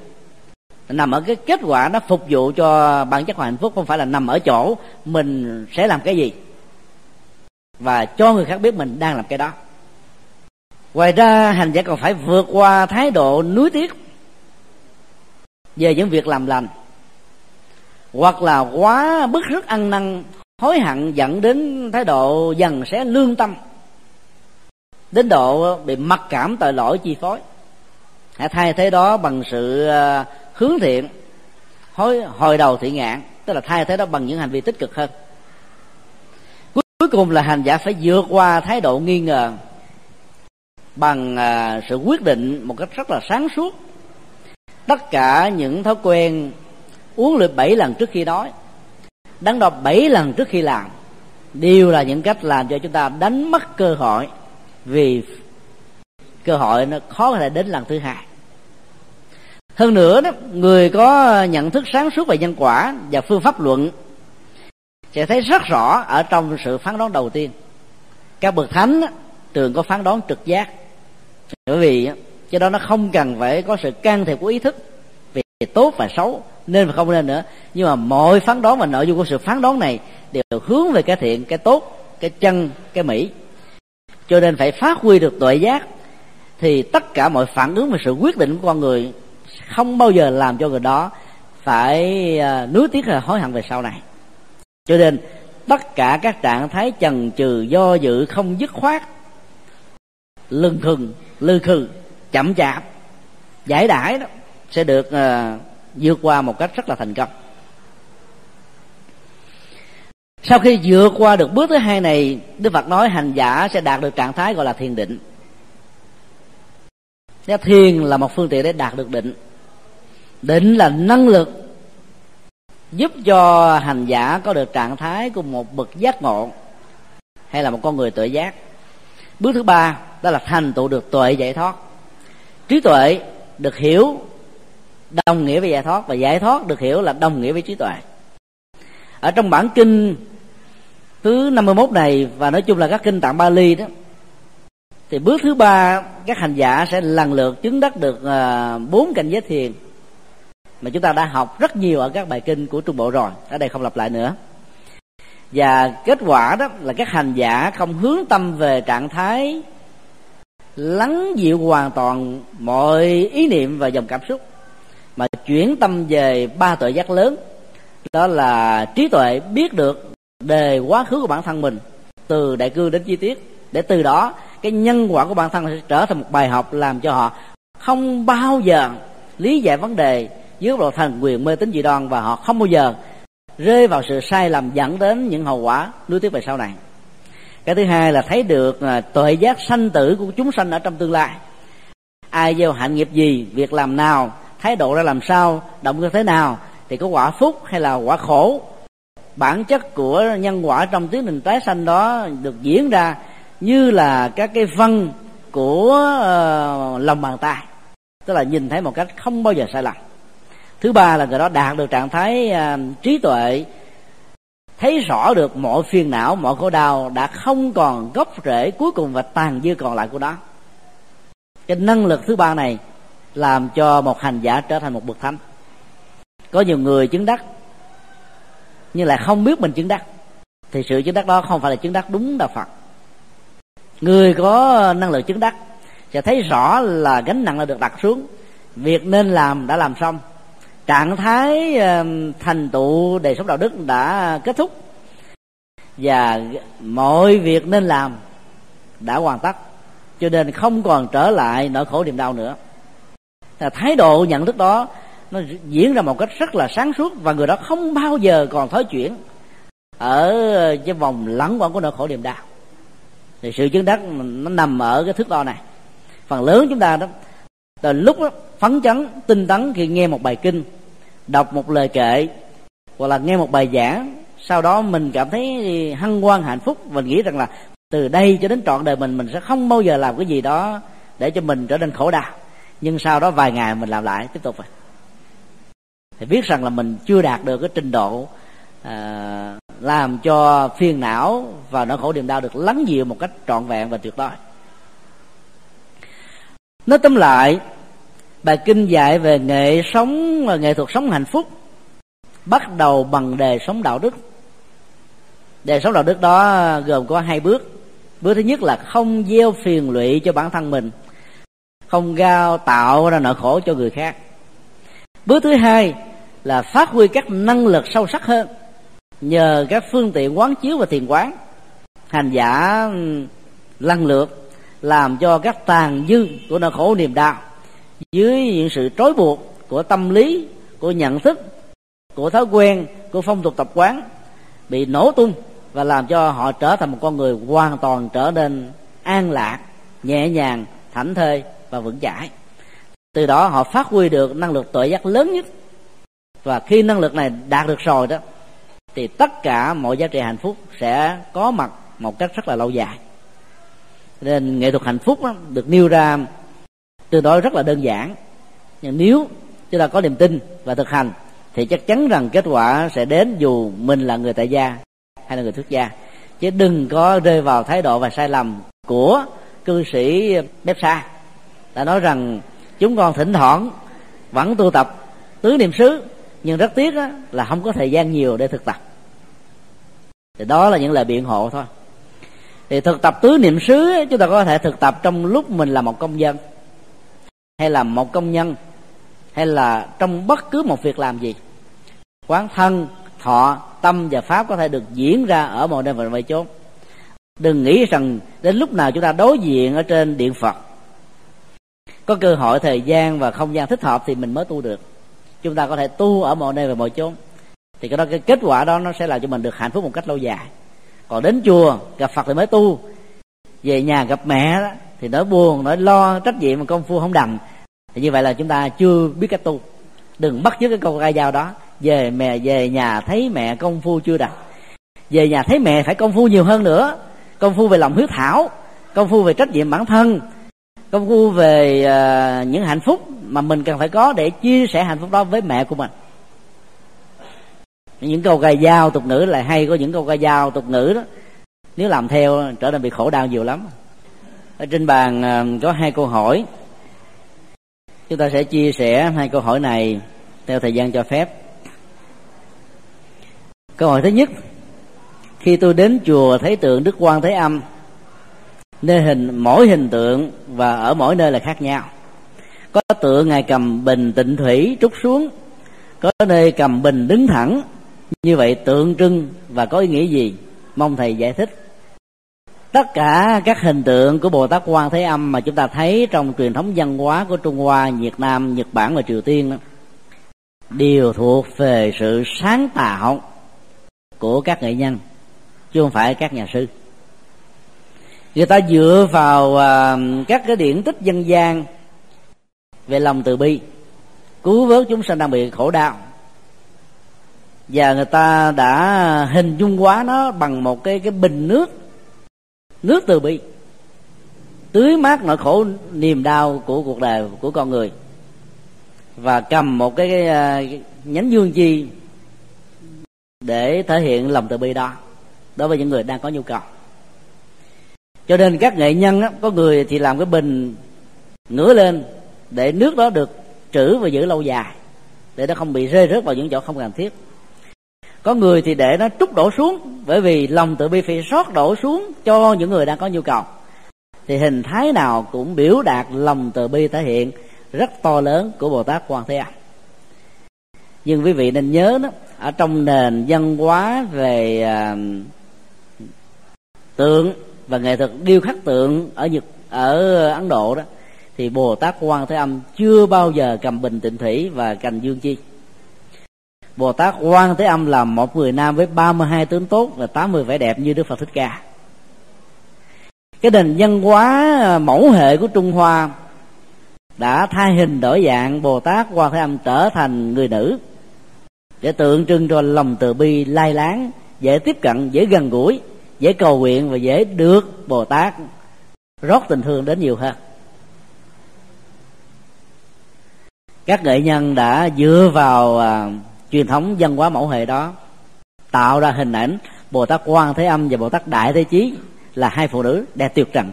Nằm ở cái kết quả nó phục vụ cho bản chất hạnh phúc, không phải là nằm ở chỗ mình sẽ làm cái gì. Và cho người khác biết mình đang làm cái đó. Ngoài ra, hành giả còn phải vượt qua thái độ nuối tiếc về những việc làm lành, hoặc là quá bức rứt ăn năn hối hận dẫn đến thái độ dần sẽ lương tâm. Đến độ bị mặc cảm tội lỗi chi phối. Hãy thay thế đó bằng sự à, hướng thiện, hối, hồi đầu thị ngạn, tức là thay thế đó bằng những hành vi tích cực hơn. Cuối cùng là hành giả phải vượt qua thái độ nghi ngờ bằng à, sự quyết định một cách rất là sáng suốt. Tất cả những thói quen uống lượt bảy lần trước khi đói đắn đo bảy lần trước khi làm. Đều là những cách làm cho chúng ta đánh mất cơ hội. Vì cơ hội nó khó có thể đến lần thứ hai. Hơn nữa đó, người có nhận thức sáng suốt về nhân quả và phương pháp luận sẽ thấy rất rõ ở trong sự phán đoán đầu tiên. Các bậc thánh thường có phán đoán trực giác. Bởi vì cho đó nó không cần phải có sự can thiệp của ý thức về tốt và xấu, nên và không nên nữa. Nhưng mà mọi phán đoán và nội dung của sự phán đoán này đều hướng về cái thiện, cái tốt, cái chân, cái mỹ. Cho nên phải phát huy được tuệ giác thì tất cả mọi phản ứng và sự quyết định của con người không bao giờ làm cho người đó phải à, nuối tiếc là hối hận về sau này. Cho nên tất cả các trạng thái chần chừ, do dự, không dứt khoát lưng khừng, lư khừ chậm chạp, giải đãi đó sẽ được uh, vượt qua một cách rất là thành công. Sau khi vượt qua được bước thứ hai này đức phật nói hành giả sẽ đạt được trạng thái gọi là thiền định. Thế thiền là một phương tiện để đạt được định. Định là năng lực giúp cho hành giả có được trạng thái của một bậc giác ngộ hay là một con người tuệ giác. Bước thứ ba đó là thành tựu được tuệ giải thoát. Trí tuệ được hiểu đồng nghĩa với giải thoát và giải thoát được hiểu là đồng nghĩa với trí tuệ. Ở trong bản kinh thứ 51 này, và nói chung là các kinh tạng Bali đó, thì bước thứ ba, các hành giả sẽ lần lượt chứng đắc được à, bốn cảnh giới thiền mà chúng ta đã học rất nhiều ở các bài kinh của trung bộ rồi. Ở đây không lặp lại nữa. Và kết quả đó là các hành giả không hướng tâm về trạng thái lắng dịu hoàn toàn mọi ý niệm và dòng cảm xúc mà chuyển tâm về ba tội giác lớn. Đó là trí tuệ biết được đề quá khứ của bản thân mình từ đại cương đến chi tiết. Để từ đó cái nhân quả của bản thân sẽ trở thành một bài học làm cho họ không bao giờ lý giải vấn đề dưới độ thần quyền mê tín dị đoan và họ không bao giờ rơi vào sự sai lầm dẫn đến những hậu quả nuối tiếc về sau này. Cái thứ hai là thấy được à, tuệ giác sanh tử của chúng sanh ở trong tương lai. Ai gieo hạnh nghiệp gì việc làm nào thái độ ra làm sao động cơ thế nào thì có quả phúc hay là quả khổ. Bản chất của nhân quả trong tiến trình tái sanh đó được diễn ra như là các cái văn của uh, lòng bàn tay tức là nhìn thấy một cách không bao giờ sai lầm. Thứ ba là người đó đạt được trạng thái uh, trí tuệ thấy rõ được mọi phiền não mọi khổ đau đã không còn gốc rễ cuối cùng và tàn dư còn lại của đó cái năng lực thứ ba này làm cho một hành giả trở thành một bậc thánh. Có nhiều người chứng đắc, nhưng lại không biết mình chứng đắc. Thì sự chứng đắc đó không phải là chứng đắc đúng đạo phật. Người có năng lực chứng đắc sẽ thấy rõ là gánh nặng đã được đặt xuống. Việc nên làm đã làm xong. Trạng thái thành tựu đời sống đạo đức đã kết thúc. Và mọi việc nên làm đã hoàn tất. Cho nên không còn trở lại nỗi khổ niềm đau nữa là thái độ nhận thức đó nó diễn ra một cách rất là sáng suốt và người đó không bao giờ còn thói chuyển. Ở cái vòng lẫn quẩn của nỗi khổ niềm đau. Thì sự chứng đắc nó nằm ở cái thước đo này. Phần lớn chúng ta đó từ lúc đó, phấn chấn tinh tấn khi nghe một bài kinh đọc một lời kệ hoặc là nghe một bài giảng sau đó mình cảm thấy hân hoan hạnh phúc mình nghĩ rằng là từ đây cho đến trọn đời mình mình sẽ không bao giờ làm cái gì đó để cho mình trở nên khổ đau nhưng sau đó vài ngày mình làm lại tiếp tục rồi. Thì biết rằng là mình chưa đạt được cái trình độ à, làm cho phiền não và nỗi khổ niềm đau được lắng dịu một cách trọn vẹn và tuyệt đối. Nói tóm lại bài kinh dạy về nghệ sống nghệ thuật sống hạnh phúc bắt đầu bằng đề sống đạo đức. Đề sống đạo đức đó gồm có hai bước. Bước thứ nhất là không gieo phiền lụy cho bản thân mình không gao tạo ra nỗi khổ cho người khác. Bước thứ hai là phát huy các năng lực sâu sắc hơn. Nhờ các phương tiện quán chiếu và thiền quán, hành giả ừ, lần lượt làm cho các tàn dư của nỗi khổ niềm đau dưới những sự trói buộc của tâm lý, của nhận thức, của thói quen, của phong tục tập quán bị nổ tung và làm cho họ trở thành một con người hoàn toàn trở nên an lạc, nhẹ nhàng, thảnh thơi và vững chãi. Từ đó họ phát huy được năng lực tội giác lớn nhất. Và khi năng lực này đạt được rồi đó thì tất cả mọi giá trị hạnh phúc sẽ có mặt một cách rất là lâu dài. Nên nghệ thuật hạnh phúc đó, được nêu ra tương đối rất là đơn giản. Nhưng nếu chúng ta có niềm tin và thực hành thì chắc chắn rằng kết quả sẽ đến dù mình là người tại gia hay là người xuất gia. Chứ đừng có rơi vào thái độ và sai lầm của cư sĩ bếp xa đã nói rằng, chúng con thỉnh thoảng vẫn tu tập tứ niệm xứ, nhưng rất tiếc là không có thời gian nhiều để thực tập. Thì đó là những lời biện hộ thôi. Thì thực tập tứ niệm xứ chúng ta có thể thực tập trong lúc mình là một công dân, hay là một công nhân, hay là trong bất cứ một việc làm gì. Quán thân, thọ, tâm và pháp có thể được diễn ra ở mọi nơi và mọi chốn. Đừng nghĩ rằng đến lúc nào chúng ta đối diện ở trên điện phật có cơ hội, thời gian và không gian thích hợp thì mình mới tu được. Chúng ta có thể tu ở mọi nơi và mọi chốn. Thì cái đó, cái kết quả đó nó sẽ làm cho mình được hạnh phúc một cách lâu dài. Còn đến chùa, gặp phật thì mới tu. Về nhà gặp mẹ đó, thì nỗi buồn, nỗi lo, trách nhiệm mà công phu không đành. Thì như vậy là chúng ta chưa biết cách tu. Đừng bắt chước cái câu ca dao đó. Về mẹ, về nhà, thấy mẹ công phu chưa đạt về nhà thấy mẹ phải công phu nhiều hơn nữa. Công phu về lòng hiếu thảo. Công phu về trách nhiệm bản thân công phu về uh, những hạnh phúc mà mình cần phải có để chia sẻ hạnh phúc đó với mẹ của mình. Những câu ca dao tục ngữ là hay có những câu ca dao tục ngữ đó nếu làm theo trở nên bị khổ đau nhiều lắm. Ở trên bàn uh, có hai câu hỏi. Chúng ta sẽ chia sẻ hai câu hỏi này theo thời gian cho phép. Câu hỏi thứ nhất. Khi tôi đến chùa thấy tượng đức quan thế âm nơi hình mỗi hình tượng và ở mỗi nơi là khác nhau. Có tượng ngài cầm bình tịnh thủy trút xuống có nơi cầm bình đứng thẳng. Như vậy tượng trưng và có ý nghĩa gì? Mong thầy giải thích. Tất cả các hình tượng của bồ tát quan thế âm mà chúng ta thấy trong truyền thống văn hóa của trung hoa việt nam nhật bản và triều tiên đó, đều thuộc về sự sáng tạo của các nghệ nhân chứ không phải các nhà sư người ta dựa vào uh, các cái điển tích dân gian về lòng từ bi cứu vớt chúng sanh đang bị khổ đau. Và người ta đã hình dung hóa nó bằng một cái cái bình nước nước từ bi tưới mát nỗi khổ niềm đau của cuộc đời của con người. Và cầm một cái, cái, cái nhánh dương chi để thể hiện lòng từ bi đó đối với những người đang có nhu cầu cho nên các nghệ nhân á, có người thì làm cái bình ngửa lên để nước đó được trữ và giữ lâu dài để nó không bị rơi rớt vào những chỗ không cần thiết. Có người thì để nó trút đổ xuống bởi vì lòng từ bi phải xót đổ xuống cho những người đang có nhu cầu. Thì hình thái nào cũng biểu đạt lòng từ bi thể hiện rất to lớn của bồ tát quan thế âm. Nhưng quý vị nên nhớ đó ở trong nền văn hóa về uh, tượng và nghệ thuật điêu khắc tượng ở nhật, ở ấn độ đó, thì bồ tát quan thế âm chưa bao giờ cầm bình tịnh thủy và cành dương chi. Bồ tát quan thế âm là một người nam với 32 tướng tốt và 80 vẻ đẹp như đức phật thích ca. Cái nền văn hóa à, mẫu hệ của trung hoa đã thay hình đổi dạng bồ tát quan thế âm trở thành người nữ. Để tượng trưng cho lòng từ bi lai láng, dễ tiếp cận, dễ gần gũi dễ cầu nguyện và dễ được bồ tát rót tình thương đến nhiều hơn. Các nghệ nhân đã dựa vào à, truyền thống văn hóa mẫu hệ đó tạo ra hình ảnh bồ tát quan thế âm và bồ tát đại thế chí là hai phụ nữ đẹp tuyệt trần.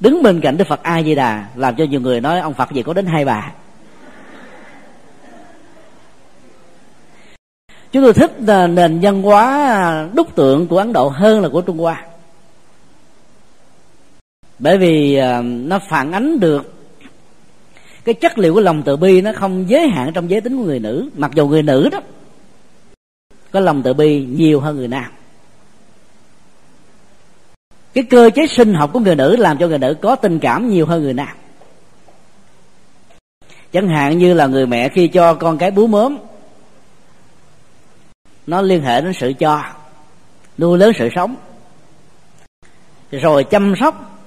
Đứng bên cạnh đức phật a di đà làm cho nhiều người nói ông phật gì có đến hai bà. Chúng tôi thích nền văn hóa đúc tượng của ấn độ hơn là của trung hoa. Bởi vì à, nó phản ánh được cái chất liệu của lòng từ bi nó không giới hạn trong giới tính của người nữ, mặc dù người nữ đó có lòng từ bi nhiều hơn người nam. Cái cơ chế sinh học của người nữ làm cho người nữ có tình cảm nhiều hơn người nam. Chẳng hạn như là người mẹ khi cho con cái bú mớm nó liên hệ đến sự cho nuôi lớn sự sống. Rồi chăm sóc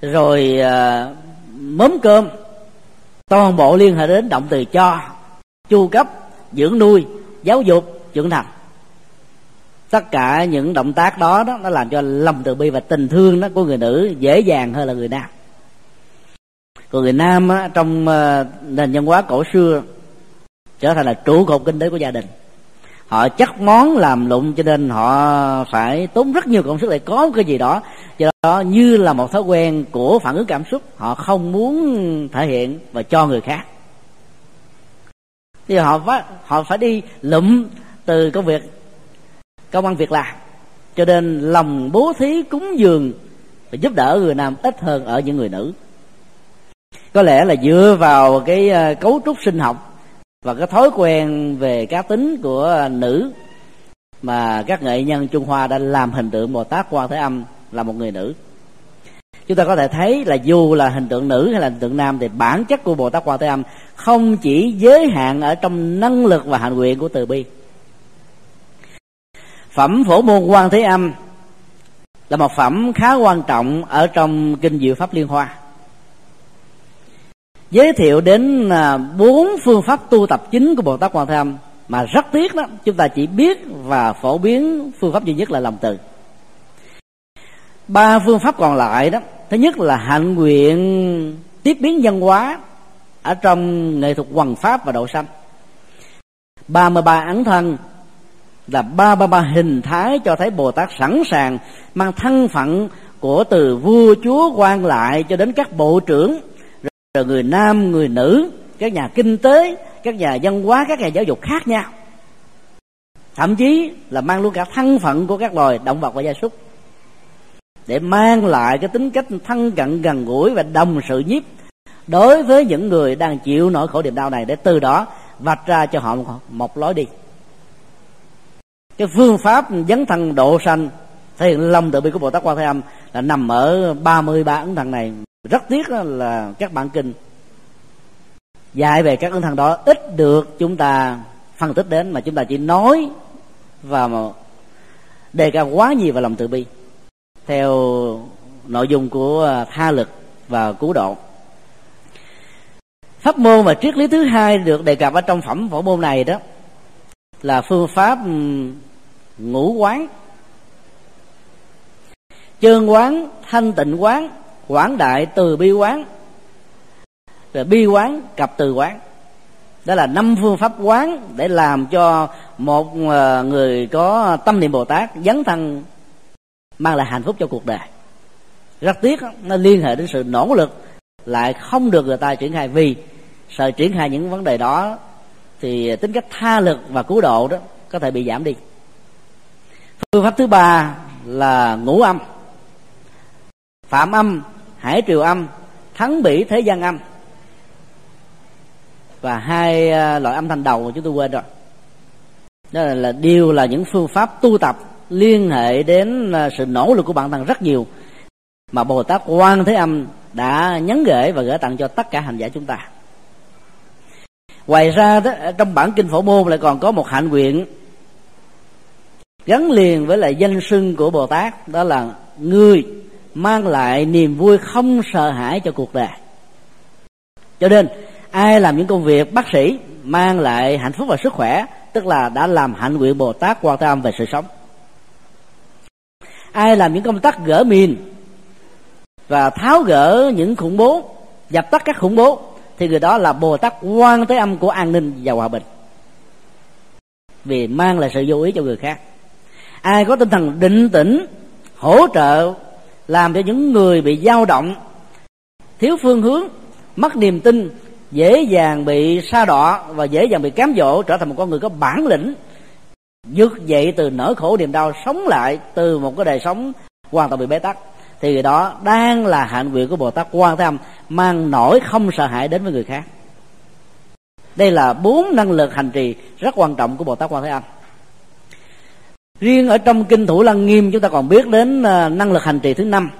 rồi uh, mớm cơm. Toàn bộ liên hệ đến động từ cho chu cấp dưỡng nuôi giáo dục trưởng thành. Tất cả những động tác đó đó nó làm cho lòng từ bi và tình thương đó của người nữ dễ dàng hơn là người nam. Còn người nam á, trong à, nền văn hóa cổ xưa trở thành là trụ cột kinh tế của gia đình họ chắc món làm lụng cho nên họ phải tốn rất nhiều công sức để có cái gì đó. Do đó, như là một thói quen của phản ứng cảm xúc, họ không muốn thể hiện và cho người khác. Thì họ phải họ phải đi lụm từ công việc, công ăn việc làm. Cho nên lòng bố thí cúng dường và giúp đỡ người nam ít hơn ở những người nữ. Có lẽ là dựa vào cái ờ, cấu trúc sinh học và cái thói quen về cá tính của nữ mà các nghệ nhân Trung Hoa đã làm hình tượng Bồ Tát Quan Thế Âm là một người nữ. Chúng ta có thể thấy là dù là hình tượng nữ hay là hình tượng nam thì bản chất của Bồ Tát Quan Thế Âm không chỉ giới hạn ở trong năng lực và hạnh nguyện của từ bi. Phẩm phổ môn quan thế âm là một phẩm khá quan trọng ở trong kinh diệu pháp liên hoa giới thiệu đến à, bốn phương pháp tu tập chính của bồ tát quan thế âm mà rất tiếc đó, chúng ta chỉ biết và phổ biến phương pháp duy nhất là lòng từ. Ba phương pháp còn lại đó, thứ nhất là hạnh nguyện tiếp biến văn hóa ở trong nghệ thuật hoằng pháp và độ sanh. 33 ấn thân là ba ba ba hình thái cho thấy bồ tát sẵn sàng mang thân phận của từ vua chúa quan lại cho đến các bộ trưởng rồi người nam, người nữ, các nhà kinh tế, các nhà văn hóa, các nhà giáo dục khác nhau thậm chí là mang luôn cả thân phận của các loài động vật và gia súc. Để mang lại cái tính cách thân cận, gần gũi và đồng sự nhiếp đối với những người đang chịu nỗi khổ niềm đau này, để từ đó vạch ra cho họ một lối đi. Cái phương pháp dấn thân độ sanh, thể hiện lòng từ bi của bồ tát quan thế âm là nằm ở 33 ấn thần này rất tiếc là các bản kinh dạy về các ấn thần đó, ít được chúng ta phân tích đến mà chúng ta chỉ nói và đề cao quá nhiều vào lòng từ bi. Theo nội dung của à, tha lực và cứu độ. Pháp môn và triết lý thứ hai được đề cập ở trong phẩm phổ môn này đó là phương pháp ngũ quán. Chơn quán, thanh tịnh quán quảng đại từ bi quán. Rồi bi quán cặp từ quán. Đó là năm phương pháp quán để làm cho một ờ, người có tâm niệm bồ tát dấn thân, mang lại hạnh phúc cho cuộc đời. Rất tiếc nó liên hệ đến sự nỗ lực, lại không được người ta triển khai. Vì sợ triển khai những vấn đề đó thì tính cách tha lực và cứu độ đó có thể bị giảm đi. Phương pháp thứ ba là ngũ âm. Phạm âm hải triều âm thắng bỉ thế gian âm. Và hai à, loại âm thanh đầu mà chúng tôi quên rồi. Đó là, là đều là những phương pháp tu tập liên hệ đến à, sự nỗ lực của bản thân rất nhiều mà bồ tát quan thế âm đã nhấn gửi và gửi tặng cho tất cả hành giả chúng ta. Ngoài ra đó, trong bản kinh phổ môn lại còn có một hạnh nguyện gắn liền với lại danh sưng của bồ tát đó là người mang lại niềm vui không sợ hãi cho cuộc đời. Cho nên, ai làm những công việc bác sĩ mang lại hạnh phúc và sức khỏe, tức là đã làm hạnh nguyện bồ tát quan tâm về sự sống. Ai làm những công tác gỡ mìn và tháo gỡ những khủng bố, dập tắt các khủng bố, thì người đó là bồ tát quan tới âm của an ninh và hòa bình. Vì mang lại sự vô ý cho người khác. Ai có tinh thần định tĩnh, hỗ trợ làm cho những người bị dao động, thiếu phương hướng, mất niềm tin, dễ dàng bị sa đọa và dễ dàng bị cám dỗ, trở thành một con người có bản lĩnh dứt dậy từ nỗi khổ niềm đau, sống lại từ một cái đời sống hoàn toàn bị bế tắc. Thì đó đang là hạnh nguyện của bồ tát quan thế âm, mang nỗi không sợ hãi đến với người khác. Đây là bốn năng lực hành trì rất quan trọng của bồ tát quan thế âm riêng ở trong kinh thủ lăng nghiêm chúng ta còn biết đến à, năng lực hành trì thứ năm.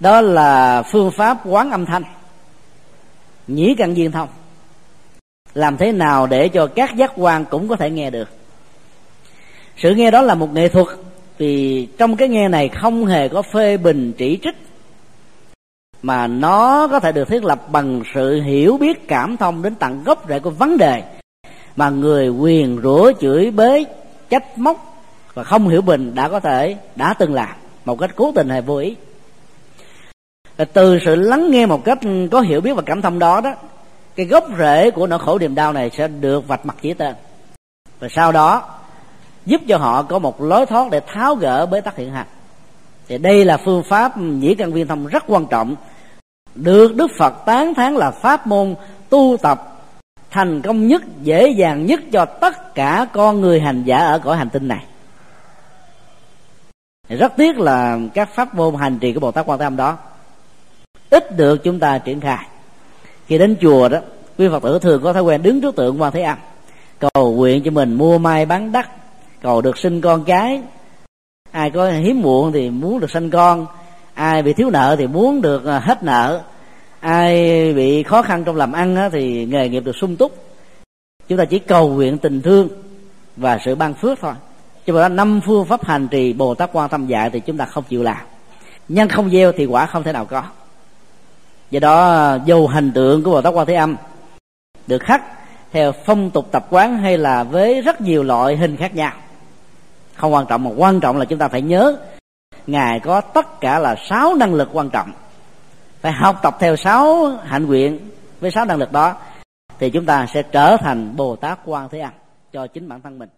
Đó là phương pháp quán âm thanh. Nhĩ căn viên thông. Làm thế nào để cho các giác quan cũng có thể nghe được? Sự nghe đó là một nghệ thuật, vì trong cái nghe này không hề có phê bình chỉ trích, mà nó có thể được thiết lập bằng sự hiểu biết cảm thông đến tận gốc rễ của vấn đề mà người quyền rủa chửi bới trách móc và không hiểu bình đã có thể, đã từng làm một cách cố tình hay vô ý. Và từ sự lắng nghe một cách có hiểu biết và cảm thông đó đó, cái gốc rễ của nỗi khổ niềm đau này sẽ được vạch mặt chỉ tên. Và sau đó, giúp cho họ có một lối thoát để tháo gỡ bế tắc hiện hành thì đây là phương pháp nhĩ căn viên thông rất quan trọng, được đức phật tán thán là pháp môn tu tập thành công nhất, dễ dàng nhất cho tất cả con người hành giả ở cõi hành tinh này. Rất tiếc là các pháp môn hành trì của bồ tát quan tâm đó ít được chúng ta triển khai. Khi đến chùa đó, quý phật tử thường có thói quen đứng trước tượng quan thế âm, cầu nguyện cho mình mua may bán đắt, cầu được sinh con cái. Ai có hiếm muộn thì muốn được sinh con, ai bị thiếu nợ thì muốn được à, hết nợ ai bị khó khăn trong làm ăn thì nghề nghiệp được sung túc. Chúng ta chỉ cầu nguyện tình thương và sự ban phước thôi. Cho nên năm phương pháp hành trì bồ tát quan tâm dạy thì chúng ta không chịu làm. Nhân không gieo thì quả không thể nào có. Do đó dù hành tượng của bồ tát quan thế âm được khắc theo phong tục tập quán hay là với rất nhiều loại hình khác nhau. Không quan trọng, mà quan trọng là chúng ta phải nhớ, ngài có tất cả là sáu năng lực quan trọng phải học tập theo sáu hạnh nguyện với sáu năng lực đó, thì chúng ta sẽ trở thành bồ tát quan thế âm cho chính bản thân mình.